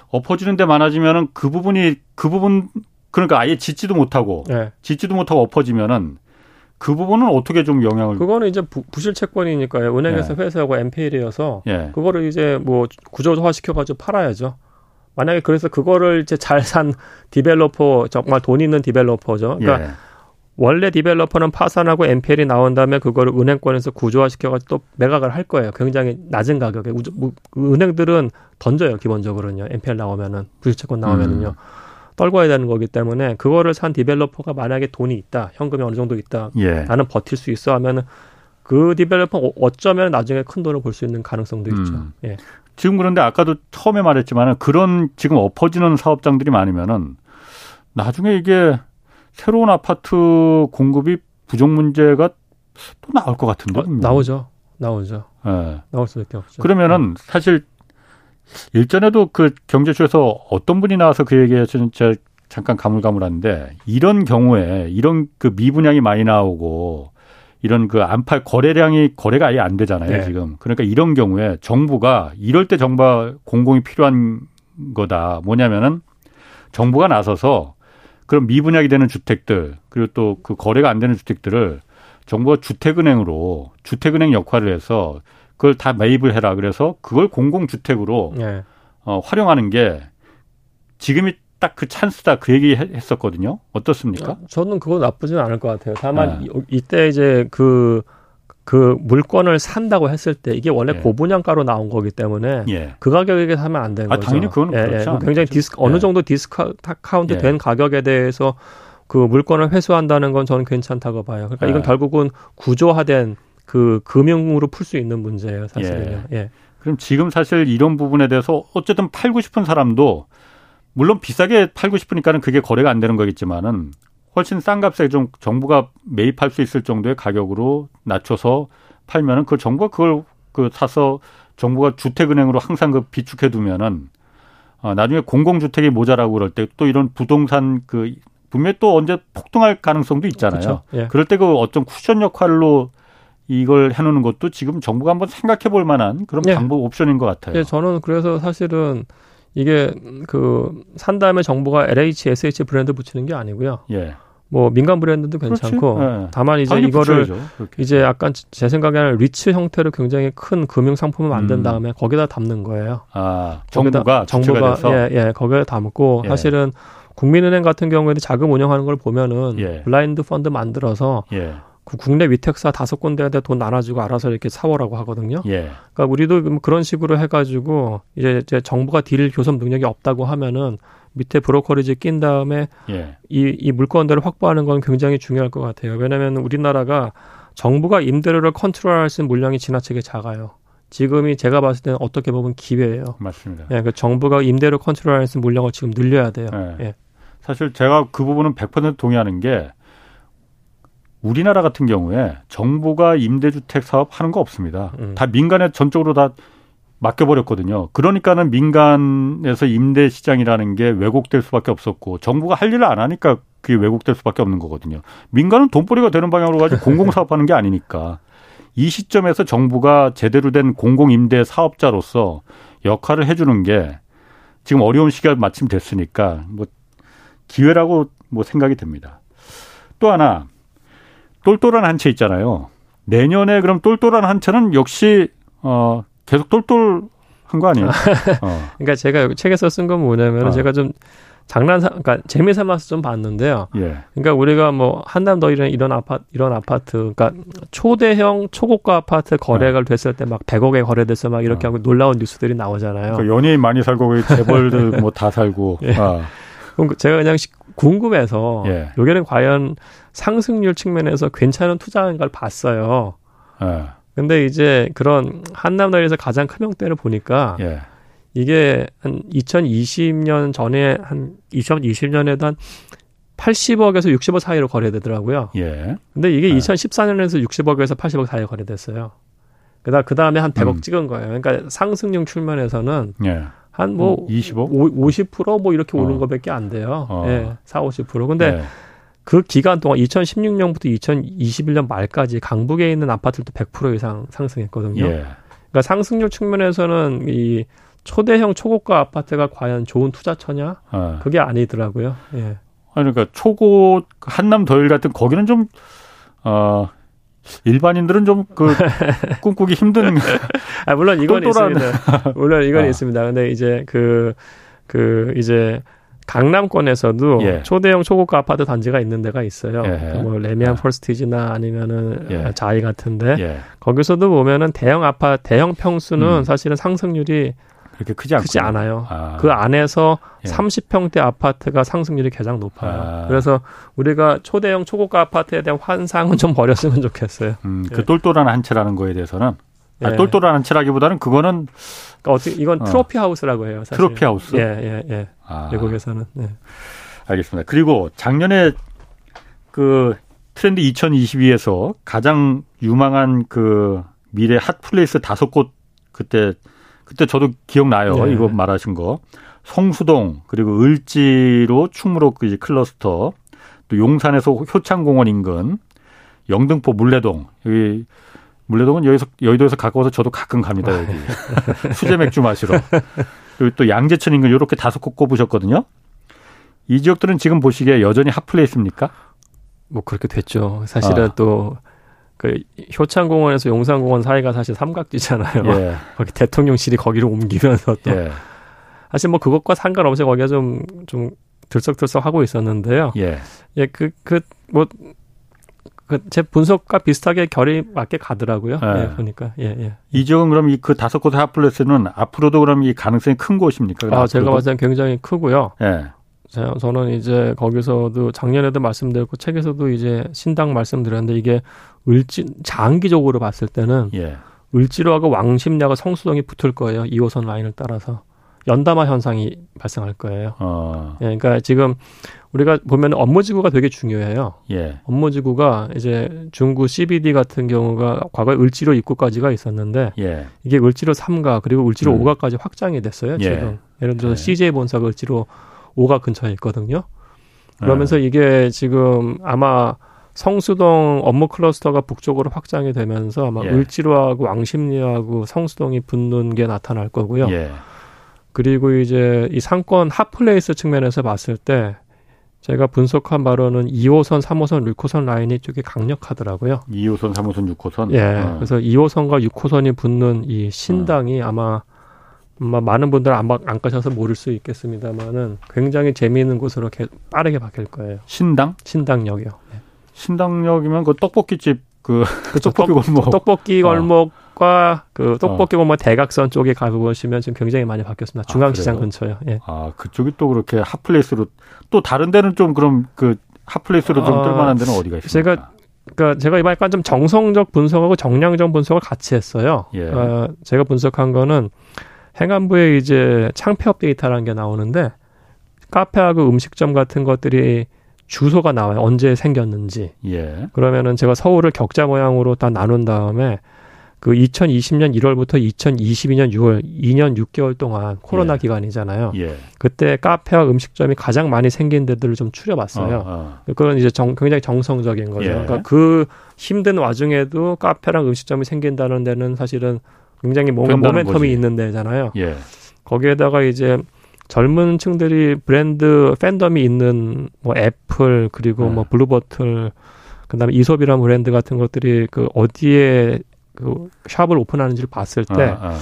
엎어지는 데 많아지면은 그 부분이 그 부분 그러니까 아예 짓지도 못하고 예. 짓지도 못하고 엎어지면은 그 부분은 어떻게 좀 영향을? 그거는 이제 부, 실 채권이니까요. 은행에서 예. 회수하고 NPL이어서 예. 그거를 이제 뭐 구조화 시켜가지고 팔아야죠. 만약에 그래서 그거를 이제 잘 산 developer 정말 돈 있는 developer죠. 그러니까 예. 원래 developer는 파산하고 NPL이 나온 다음에 그거를 은행권에서 구조화 시켜가지고 또 매각을 할 거예요. 굉장히 낮은 가격에 은행들은 던져요 기본적으로는요. NPL 나오면은 부실채권 나오면은요. 음. 떨궈야 되는 거기 때문에 그거를 산 developer가 만약에 돈이 있다, 현금이 어느 정도 있다, 예. 나는 버틸 수 있어 하면은 그 developer 어, 어쩌면 나중에 큰 돈을 벌 수 있는 가능성도 있죠. 음. 예. 지금 그런데 아까도 처음에 말했지만은 그런 지금 엎어지는 사업장들이 많으면은 나중에 이게 새로운 아파트 공급이 부족 문제가 또 나올 것 같은데. 어, 나오죠. 나오죠. 예. 나올 수밖에 없죠. 그러면은 사실 일전에도 그 경제쇼에서 어떤 분이 나와서 그 얘기하시는 저 잠깐 가물가물한데 이런 경우에 이런 그 미분양이 많이 나오고 이런 그 안팔 거래량이 거래가 아예 안 되잖아요 네. 지금 그러니까 이런 경우에 정부가 이럴 때 정부 공공이 필요한 거다 뭐냐면은 정부가 나서서 그런 미분양이 되는 주택들 그리고 또 그 거래가 안 되는 주택들을 정부가 주택은행으로 주택은행 역할을 해서 그걸 다 매입을 해라. 그래서 그걸 공공주택으로 네. 어, 활용하는 게 지금이 딱 그 찬스다 그 얘기 했었거든요. 어떻습니까? 저는 그거 나쁘지는 않을 것 같아요. 다만 네. 이때 이제 그, 그 물건을 산다고 했을 때 이게 원래 예. 고분양가로 나온 거기 때문에 예. 그 가격에 사면 안 되는 아, 거죠. 당연히 그건 예, 그렇죠. 예. 굉장히 디스 어느 정도 디스카운트 된 가격에 대해서 그 물건을 회수한다는 건 저는 괜찮다고 봐요. 그러니까 이건 결국은 구조화된 그 금융으로 풀 수 있는 문제예요, 사실은요. 예. 예. 그럼 지금 사실 이런 부분에 대해서 어쨌든 팔고 싶은 사람도 물론 비싸게 팔고 싶으니까는 그게 거래가 안 되는 거겠지만은 훨씬 싼 값에 좀 정부가 매입할 수 있을 정도의 가격으로 낮춰서 팔면은 그 정부가 그걸 그 사서 정부가 주택은행으로 항상 그 비축해 두면은 어, 나중에 공공주택이 모자라고 그럴 때 또 이런 부동산 그 분명히 또 언제 폭등할 가능성도 있잖아요. 그렇죠. 예. 그럴 때 그 어떤 쿠션 역할로 이걸 해놓는 것도 지금 정부가 한번 생각해 볼 만한 그런 예. 방법 옵션인 것 같아요. 예, 저는 그래서 사실은 이게 그 산 다음에 정부가 LH, SH 브랜드 붙이는 게 아니고요. 예. 뭐 민간 브랜드도 괜찮고 예. 다만 이제 이거를 이제 약간 제 생각에는 리츠 형태로 굉장히 큰 금융 상품을 만든 음. 다음에 거기다 담는 거예요. 아 정부가 정부가 예예 예, 거기에 담고 예. 사실은 국민은행 같은 경우에는 자금 운영하는 걸 보면은 예. 블라인드 펀드 만들어서 예. 그 국내 위탁사 다섯 군데에다 돈 나눠주고 알아서 이렇게 사오라고 하거든요. 예. 그러니까 우리도 그런 식으로 해가지고 이제, 이제 정부가 deal 교섭 능력이 없다고 하면은 밑에 brokerage 낀 다음에 예. 이, 이 물건들을 확보하는 건 굉장하게 중요할 것 같아요. 왜냐하면 우리나라가 정부가 임대료를 컨트롤할 수 있는 물량이 지나치게 작아요. 지금이 제가 봤을 때는 어떻게 보면 기회예요. 맞습니다. 예, 그 정부가 임대료 컨트롤할 수 있는 물량을 지금 늘려야 돼요. 네. 예. 사실 제가 그 부분은 100% 동의하는 게 우리나라 같은 경우에 정부가 임대주택 사업 하는 거 없습니다. 음. 다 민간에 전적으로 다 맡겨버렸거든요. 그러니까는 민간에서 임대 시장이라는 게 왜곡될 수밖에 없었고 정부가 할 일을 안 하니까 그게 왜곡될 수밖에 없는 거거든요. 민간은 돈벌이가 되는 방향으로 가지고 [laughs] 공공 사업하는 게 아니니까 이 시점에서 정부가 제대로 된 공공 임대 사업자로서 역할을 해주는 게 지금 어려운 시기가 마침 됐으니까 뭐 기회라고 뭐 생각이 됩니다. 또 하나 똘똘한 한 채 있잖아요. 내년에 그럼 똘똘한 한 채는 역시 어 계속 똘똘한 거 아니에요? [laughs] 어. 그러니까 제가 책에서 쓴 건 뭐냐면 어. 제가 좀 장난 삼 그러니까 재미 삼아서 좀 봤는데요. 예. 그러니까 우리가 뭐 한남 더 이런 이런 아파트 이런 아파트 그러니까 초대형 초고가 아파트 거래가 어. 됐을 때 막 100억에 거래돼서 막 이렇게 어. 하고 놀라운 뉴스들이 나오잖아요. 그러니까 연예인 많이 살고 재벌들 [laughs] 뭐 다 살고. 예. 아. 그럼 제가 그냥 궁금해서 예. 여기는 과연 상승률 측면에서 괜찮은 투자인 걸 봤어요. 예. 근데 이제 그런 한남더에서 가장 큰 형태를 보니까 예. 이게 한 2020년 전에 한 2020년에도 한 80억에서 60억 사이로 거래되더라고요. 예. 근데 이게 아. 2014년에서 60억에서 80억 사이에 거래됐어요. 그다 그 다음에 한 100억 음. 찍은 거예요. 그러니까 상승률 출면에서는 예. 한뭐 20억, 50%뭐 이렇게 오른 어. 거밖에 안 돼요. 어. 예, 4, 50%. 근데 네. 그 기간 동안 2016년부터 2021년 말까지 강북에 있는 아파트도 100% 이상 상승했거든요. 예. 그러니까 상승률 측면에서는 이 초대형 초고가 아파트가 과연 좋은 투자처냐? 어. 그게 아니더라고요. 예. 아니 그러니까 초고 한남 더일 같은 거기는 좀 어, 일반인들은 좀 그 [laughs] 꿈꾸기 힘든. 아 물론 이건 있습니다. 물론 이건 아. 있습니다. 근데 이제 그그 그 이제 강남권에서도 예. 초대형 초고가 아파트 단지가 있는 데가 있어요. 예. 뭐 레미안 아. 폴스티지나 아니면은 예. 자이 같은데 예. 거기서도 보면은 대형 아파트 대형 평수는 음. 사실은 상승률이 그렇게 크지, 크지 않아요. 아. 그 안에서 예. 30평대 아파트가 상승률이 가장 높아요. 아. 그래서 우리가 초대형 초고가 아파트에 대한 환상은 좀 버렸으면 좋겠어요. 음, 그 예. 똘똘한 한 채라는 거에 대해서는 예. 아, 똘똘한 한 채라기보다는 그거는 그러니까 어떻게 이건 어. trophy house라고 해요. 사실. trophy house. 예, 예, 예. 아. 외국에서는. 예. 알겠습니다. 그리고 작년에 그 트렌드 2022에서 가장 유망한 그 미래 핫플레이스 다섯 곳 그때 그때 저도 기억나요. 네. 이거 말하신 거. 성수동 그리고 을지로 충무로 그 클러스터 또 용산에서 효창공원 인근 영등포 물레동 여기 물레동은 여기서 여의도에서 가까워서 저도 가끔 갑니다 여기 [laughs] 수제 맥주 마시러 그리고 또 양재천 인근 이렇게 다섯 곳 꼽으셨거든요. 이 지역들은 지금 보시기에 여전히 핫플레이스입니까? 뭐 그렇게 됐죠. 사실은 아. 또 그 효창공원에서 용산공원 사이가 사실 삼각지잖아요. 예. [laughs] 거기 대통령실이 거기로 옮기면서 또 예. 사실 뭐 그것과 상관없이 거기가 좀 좀 들썩들썩 하고 있었는데요. 예. 예, 그 그 뭐 그 제 분석과 비슷하게 결이 맞게 가더라고요. 예, 예 보니까. 예, 예. 이 지역은 그럼 이 그 다섯 곳의 핫플레스는 앞으로도 그럼 이 가능성이 큰 곳입니까? 아, 제가 봤을 때 굉장히 크고요. 예. 저는 이제 거기서도 작년에도 말씀드렸고 책에서도 이제 신당 말씀드렸는데 이게 을지 장기적으로 봤을 때는 예. 을지로하고 왕십리하고 성수동이 붙을 거예요. 2호선 라인을 따라서 연담화 현상이 발생할 거예요. 어. 예, 그러니까 지금 우리가 보면 업무지구가 되게 중요해요. 예. 업무지구가 이제 중구 CBD 같은 경우가 과거에 을지로 입구까지가 있었는데 예. 이게 을지로 3가 그리고 을지로 음. 5가까지 확장이 됐어요. 예. 지금 예를 들어서 CJ 예. 본사가 을지로 5가 근처에 있거든요. 그러면서 네. 이게 지금 아마 성수동 업무 클러스터가 북쪽으로 확장이 되면서 아마 예. 을지로하고 왕십리하고 성수동이 붙는 게 나타날 거고요. 예. 그리고 이제 이 상권 핫플레이스 측면에서 봤을 때 제가 분석한 바로는 2호선, 3호선, 6호선 라인이 쪽이 강력하더라고요. 2호선, 3호선, 6호선? 예. 어. 그래서 2호선과 6호선이 붙는 이 신당이 어. 아마 많은 분들 안, 안 가셔서 모를 수 있겠습니다만은 굉장히 재미있는 곳으로 개, 빠르게 바뀔 거예요. 신당? 신당역이요. 네. 신당역이면 그 떡볶이집 그, 그 떡볶이 골목 떡볶이 어. 골목과 어. 그 떡볶이 골목 대각선 쪽에 가보시면 지금 굉장히 많이 바뀌었습니다. 아, 중앙시장 아, 근처요. 예. 아 그쪽이 또 그렇게 핫플레이스로 또 다른 데는 좀 그럼 그 핫플레이스로 좀 어, 뜰만한 데는 어디가 있습니까? 제가 그러니까 제가 이번에 약간 좀 정성적 분석하고 정량적 분석을 같이 했어요. 예. 어, 제가 분석한 거는 행안부에 이제 창폐업 데이터라는 게 나오는데 카페하고 음식점 같은 것들이 주소가 나와요. 언제 생겼는지. 예. 그러면은 제가 서울을 격자 모양으로 다 나눈 다음에 그 2020년 1월부터 2022년 6월 2년 6개월 동안 코로나 예. 기간이잖아요. 예. 그때 카페와 음식점이 가장 많이 생긴 데들을 좀 추려봤어요. 어, 어. 그건 이제 정, 굉장히 정성적인 거죠. 예. 그러니까 그 힘든 와중에도 카페랑 음식점이 생긴다는 데는 사실은 굉장히 뭔가 모멘텀이 거지. 있는 데잖아요. 예. 거기에다가 이제 젊은 층들이 브랜드 팬덤이 있는 뭐 애플 그리고 네. 뭐 블루보틀 그다음에 이솝이라는 브랜드 같은 것들이 그 어디에 그 샵을 오픈하는지를 봤을 때 아, 아.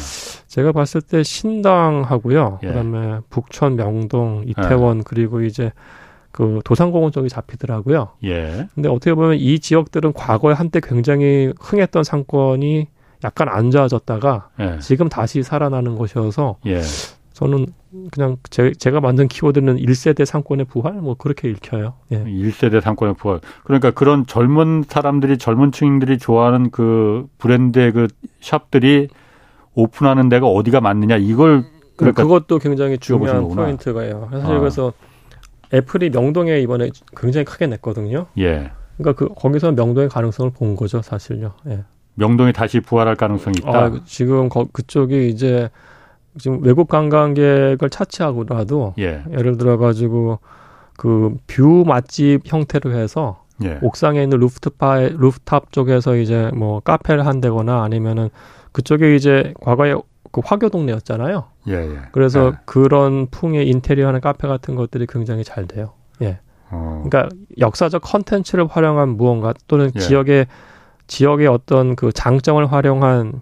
제가 봤을 때 신당하고요. 예. 그다음에 북촌, 명동, 이태원 예. 그리고 이제 그 도산공원 쪽이 잡히더라고요. 예. 근데 어떻게 보면 이 지역들은 과거에 한때 굉장히 흥했던 상권이 약간 안 좋아졌다가 예. 지금 다시 살아나는 것이어서 예. 저는 그냥 제, 제가 만든 키워드는 1세대 상권의 부활 뭐 그렇게 읽혀요. 예. 1세대 상권의 부활. 그러니까 그런 젊은 사람들이 젊은 층들이 좋아하는 그 브랜드의 그 샵들이 오픈하는 데가 어디가 맞느냐 이걸 그러니까 그것도 굉장히 중요한 포인트가요. 사실 아. 그래서 애플이 명동에 이번에 굉장히 크게 냈거든요. 예. 그러니까 그 거기서 명동의 가능성을 본 거죠, 사실요. 예. 명동이 다시 부활할 가능성이 있다. 아, 지금 거, 그쪽이 이제 지금 외국 관광객을 차치하고라도 예. 예를 들어 가지고 그 view 맛집 형태로 해서 예. 옥상에 있는 루프트파 루프탑 쪽에서 이제 뭐 카페를 한다거나 아니면은 그쪽에 이제 과거에 그 화교 동네였잖아요. 예, 예. 그래서 예. 그런 풍의 인테리어하는 카페 같은 것들이 굉장히 잘 돼요. 예. 어. 그러니까 역사적 컨텐츠를 활용한 무언가 또는 예. 지역의 지역의 어떤 그 장점을 활용한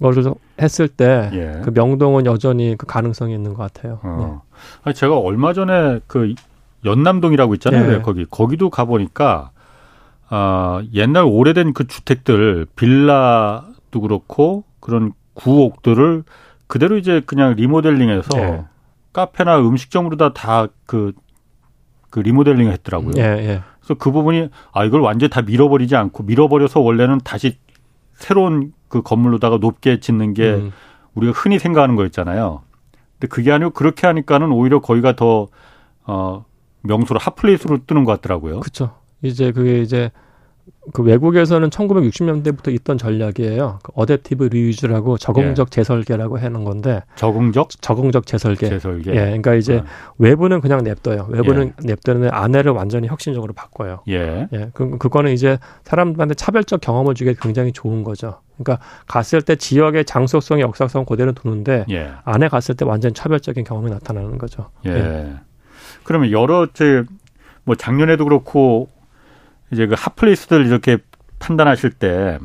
것을 했을 때그 예. 그 명동은 여전히 그 가능성이 있는 것 같아요. 어. 네. 아니 제가 얼마 전에 그 연남동이라고 있잖아요. 네. 거기 거기도 가 보니까 아 옛날 오래된 그 주택들 빌라도 그렇고 그런 구옥들을 그대로 이제 그냥 리모델링해서 네. 카페나 음식점으로 다 다 그 그 리모델링을 했더라고요. 예, 예. 그래서 그 부분이 아 이걸 완전 히 다 밀어버리지 않고 밀어버려서 원래는 다시 새로운 그 건물로다가 높게 짓는 게 음. 우리가 흔히 생각하는 거였잖아요. 근데 그게 아니고 그렇게 하니까는 오히려 거기가 더 어, 명소로 핫플레이스로 뜨는 것 같더라고요. 그렇죠. 이제 그게 이제 그 외국에서는 1960년대부터 있던 전략이에요. 그 adaptive reuse라고 적응적 예. 재설계라고 해놓은 건데 적응적 적응적 재설계. 재설계. 예, 그러니까 이제 어. 외부는 그냥 냅둬요. 외부는 예. 냅두는 안에를 완전히 혁신적으로 바꿔요. 예. 예. 그 그거는 이제 사람들한테 차별적 경험을 주게 굉장히 좋은 거죠. 그러니까 갔을 때 지역의 장소성, 역사성 그대로 두는데 예. 안에 갔을 때 완전 차별적인 경험이 나타나는 거죠. 예. 예. 그러면 여러 제 뭐 작년에도 그렇고 이제 그 핫플레이스들 이렇게 판단하실 때,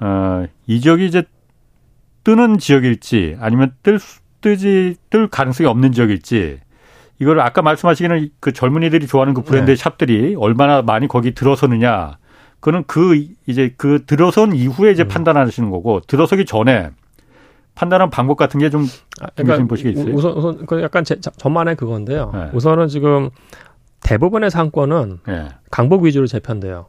어, 이 지역이 이제 뜨는 지역일지 아니면 뜰, 뜨지, 뜰 가능성이 없는 지역일지 이걸 아까 말씀하시기는 그 젊은이들이 좋아하는 그 브랜드의 네. 샵들이 얼마나 많이 거기 들어서느냐. 그는 그 이제 그 들어선 이후에 이제 음. 판단하시는 거고 들어서기 전에 판단한 방법 같은 게좀 아, 그러니까 보시게 있어요. 우선 우선 그 약간 제, 저만의 그건데요. 네. 우선은 지금 대부분의 상권은 네. 강북 위주로 재편돼요.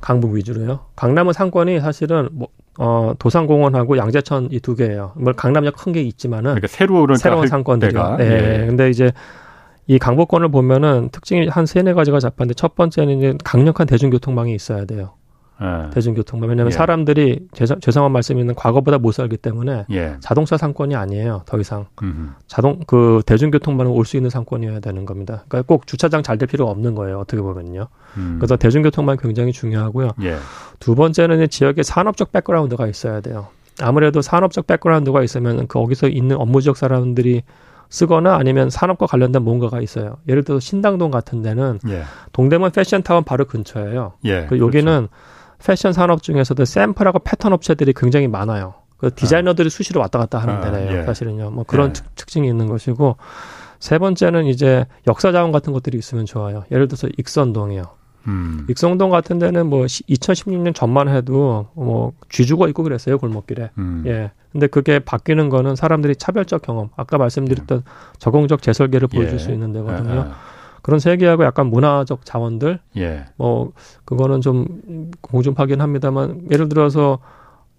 강북 위주로요. 강남은 상권이 사실은 뭐, 어, 도산공원하고 양재천 이 두 개예요. 뭐 강남역 큰 게 있지만은 그러니까 새로 운 새로운 상권들이요. 네. 예. 근데 이제 이 강북권을 보면은 특징이 한 세네 가지가 잡혔는데 첫 번째는 이제 강력한 대중교통망이 있어야 돼요. 예. 대중교통망. 왜냐하면 예. 사람들이 죄송, 죄송한 말씀이있는 과거보다 못 살기 때문에 예. 자동차 상권이 아니에요. 더 이상 음흠. 자동 그 대중교통망은 올수 있는 상권이어야 되는 겁니다. 그러니까 꼭 주차장 잘 될 필요가 없는 거예요. 어떻게 보면요. 음. 그래서 대중교통망 굉장히 중요하고요. 예. 두 번째는 지역의 산업적 백그라운드가 있어야 돼요. 아무래도 산업적 백그라운드가 있으면 거기서 있는 업무 지역 사람들이 쓰거나 아니면 산업과 관련된 뭔가가 있어요. 예를 들어 신당동 같은 데는 예. 동대문 패션타운 바로 근처예요. 예, 그 여기는 그렇죠. 패션 산업 중에서도 샘플하고 패턴 업체들이 굉장히 많아요. 그 디자이너들이 수시로 왔다 갔다 하는 아, 데래요. 예. 사실은요. 뭐 그런 예. 특, 특징이 있는 것이고 세 번째는 이제 역사 자원 같은 것들이 있으면 좋아요. 예를 들어서 익선동이요. 음. 익선동 같은 데는 뭐 2016년 전만 해도 뭐 쥐주가 있고 그랬어요 골목길에. 음. 예. 근데 그게 바뀌는 거는 사람들이 차별적 경험, 아까 말씀드렸던 예. 적응적 재설계를 보여줄 예. 수 있는 데거든요. 예. 그런 세계하고 약간 문화적 자원들, 예. 뭐 그거는 좀 공중파긴 합니다만 예를 들어서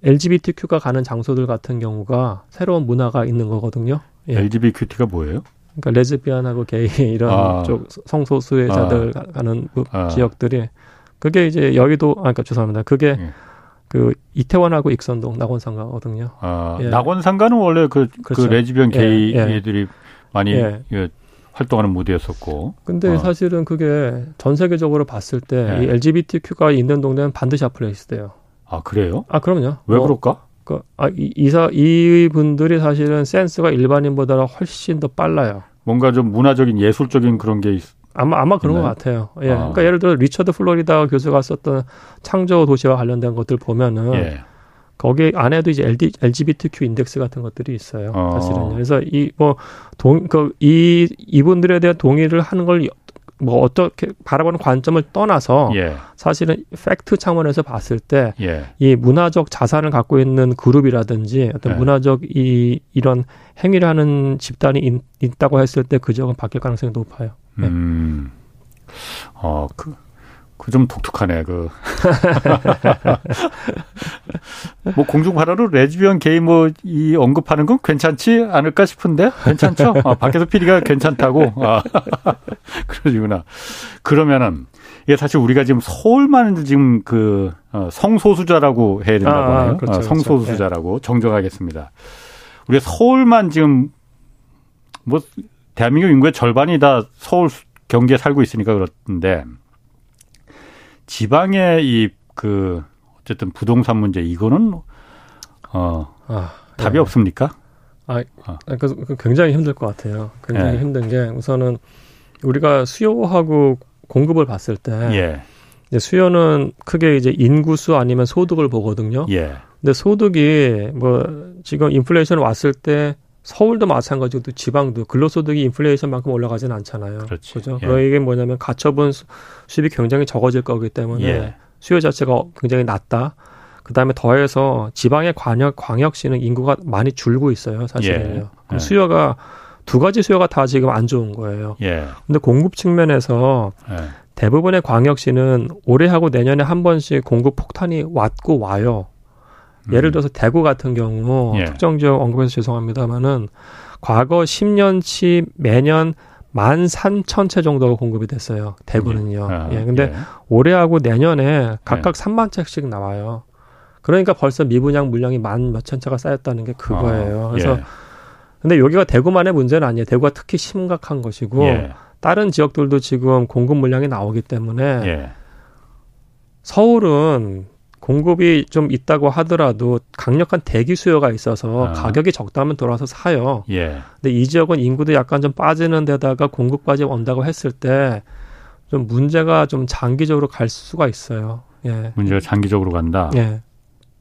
LGBTQ가 가는 장소들 같은 경우가 새로운 문화가 있는 거거든요. 예. LGBTQ가 뭐예요? 그러니까 레즈비안하고 게이 [laughs] 이런 아. 쪽 성소수자들 아. 가는 아. 지역들이 그게 이제 여의도 아 그러니까 죄송합니다. 그게 예. 그 이태원하고 익선동 낙원상가거든요. 아, 예. 낙원상가는 원래 그, 그 그렇죠. 그 레즈비언 게이 예, 예. 애들이 많이 예. 예. 활동하는 무대였었고. 근데 어. 사실은 그게 전 세계적으로 봤을 때이 LGBTQ가 있는 동네는 반드시 아플레이스 돼요. 아 그래요? 아 그럼요. 왜 뭐, 그럴까? 그, 아, 이, 이사, 이 분들이 사실은 센스가 일반인보다 훨씬 더 빨라요. 뭔가 좀 문화적인 예술적인 그런 게 있, 아마 아마 그런 있나요? 것 같아요. 예. 아. 그러니까 예를 들어 리처드 플로리다 교수가 썼던 창조 도시와 관련된 것들 보면은 예. 거기 안에도 이제 LD, LGBTQ index 같은 것들이 있어요. 어. 사실은. 그래서 이 뭐 동 그 이 이분들에 대한 동의를 하는 걸 뭐 어떻게 바라보는 관점을 떠나서 예. 사실은 팩트 차원에서 봤을 때이 예. 문화적 자산을 갖고 있는 그룹이라든지 어떤 예. 문화적 이 이런 행위를 하는 집단이 있, 있다고 했을 때 그 지역은 바뀔 가능성이 높아요. 네. 음. 어, 그, 그 좀 독특하네, 그. [laughs] 뭐 공중파라로 레즈비언 게이 뭐 이 언급하는 건 괜찮지 않을까 싶은데? 괜찮죠? 아, 밖에서 PD가 괜찮다고? 아, [laughs] 그러시구나. 그러면은, 이게 사실 우리가 지금 서울만 지금 그, 어, 성소수자라고 해야 된다고 아, 하네요. 그렇죠, 어, 성소수자라고 그렇죠. 정정하겠습니다. 우리가 서울만 지금 뭐 대한민국 인구의 절반이 다 서울 경기에 살고 있으니까 그렇던데 지방의 이 그 어쨌든 부동산 문제 이거는 어 아, 답이 네. 없습니까? 아, 어. 그 굉장히 힘들 것 같아요. 굉장히 네. 힘든 게 우선은 우리가 수요하고 공급을 봤을 때 예. 이제 수요는 크게 이제 인구수 아니면 소득을 보거든요. 예. 근데 소득이 뭐 지금 인플레이션 왔을 때 서울도 마찬가지고 또 지방도 근로소득이 인플레이션만큼 올라가지는 않잖아요. 그렇지. 그죠? 예. 그러 이게 뭐냐면 가처분 수입이 굉장히 적어질 거기 때문에 예. 수요 자체가 굉장히 낮다. 그 다음에 더해서 지방의 광역 광역시는 인구가 많이 줄고 있어요, 사실은요. 예. 그럼 예. 수요가 두 가지 수요가 다 지금 안 좋은 거예요. 예. 근데 공급 측면에서 예. 대부분의 광역시는 올해하고 내년에 한 번씩 공급 폭탄이 왔고 와요. 예를 음. 들어서 대구 같은 경우 예. 특정 지역 언급해서 죄송합니다만은 과거 10년치 매년 만 삼천 채 정도가 공급이 됐어요. 대구는요. 예. 아, 예. 근데 예. 올해하고 내년에 각각 예. 3만 채씩 나와요. 그러니까 벌써 미분양 물량이 만 몇천 채가 쌓였다는 게 그거예요. 아, 그래서 예. 근데 여기가 대구만의 문제는 아니에요. 대구가 특히 심각한 것이고 예. 다른 지역들도 지금 공급 물량이 나오기 때문에 예. 서울은 공급이 좀 있다고 하더라도 강력한 대기 수요가 있어서 아. 가격이 적다면 돌아서 사요. 예. 근데 이 지역은 인구도 약간 좀 빠지는 데다가 공급까지 온다고 했을 때 좀 문제가 좀 장기적으로 갈 수가 있어요. 예. 문제가 장기적으로 간다. 예.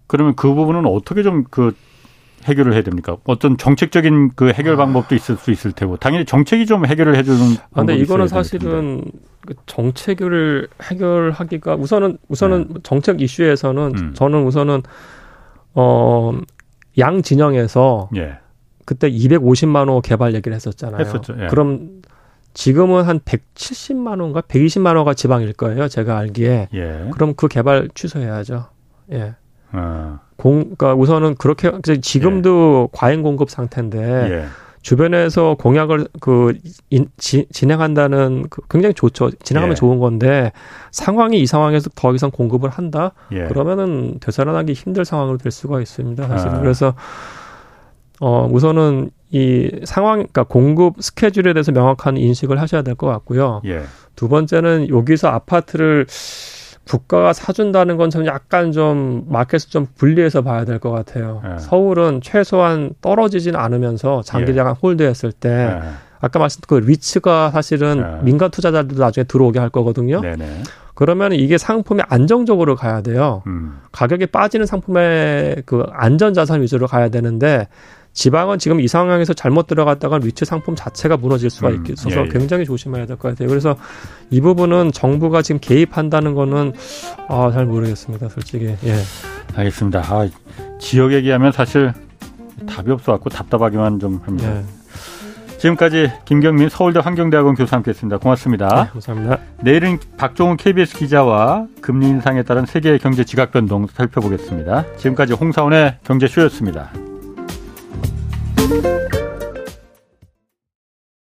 그러면 그 부분은 어떻게 좀 그 해결을 해야 됩니까? 어떤 정책적인 그 해결 아. 방법도 있을 수 있을 테고 당연히 정책이 좀 해결을 해주는. 아, 근데 이거는 사실은 그 정책을 해결하기가 우선은 우선은 네. 정책 이슈에서는 음. 저는 우선은 어양 진영에서 예. 그때 250만 호 개발 얘기를 했었잖아요. 했었죠. 예. 그럼 지금은 한 170만 호인가 120만 호가 지방일 거예요. 제가 알기에. 예. 그럼 그 개발 취소해야죠. 예. 아. 공, 그러니까 우선은 그렇게 지금도 예. 과잉 공급 상태인데 예. 주변에서 공약을 그 인, 지, 진행한다는 그 굉장히 좋죠. 진행하면 예. 좋은 건데 상황이 이 상황에서 더 이상 공급을 한다. 예. 그러면은 되살아나기 힘들 상황으로 될 수가 있습니다. 사실은 아. 그래서 어 우선은 이 상황, 그러니까 공급 스케줄에 대해서 명확한 인식을 하셔야 될 것 같고요. 예. 두 번째는 여기서 아파트를 국가가 사준다는 건좀 약간 좀 마켓을 좀 분리해서 봐야 될 것 같아요. 예. 서울은 최소한 떨어지진 않으면서 장기자간 예. 홀드했을 때 예. 아까 말씀드린 그 리츠가 사실은 예. 민간 투자자들도 나중에 들어오게 할 거거든요. 네네. 그러면 이게 상품이 안정적으로 가야 돼요. 음. 가격이 빠지는 상품의 그 안전 자산 위주로 가야 되는데 지방은 지금 이 상황에서 잘못 들어갔다가 위치 상품 자체가 무너질 수가 음, 있어서 예, 예. 굉장히 조심해야 될 것 같아요. 그래서 이 부분은 정부가 지금 개입한다는 거는 아, 잘 모르겠습니다, 솔직히. 예. 알겠습니다. 아, 지역 얘기하면 사실 답이 없어갖고 답답하기만 좀 합니다. 예. 지금까지 김경민 서울대 환경대학원 교수 함께했습니다. 고맙습니다. 네, 감사합니다. 내일은 박종훈 KBS 기자와 금리 인상에 따른 세계 경제 지각 변동 살펴보겠습니다. 지금까지 홍사원의 경제쇼였습니다.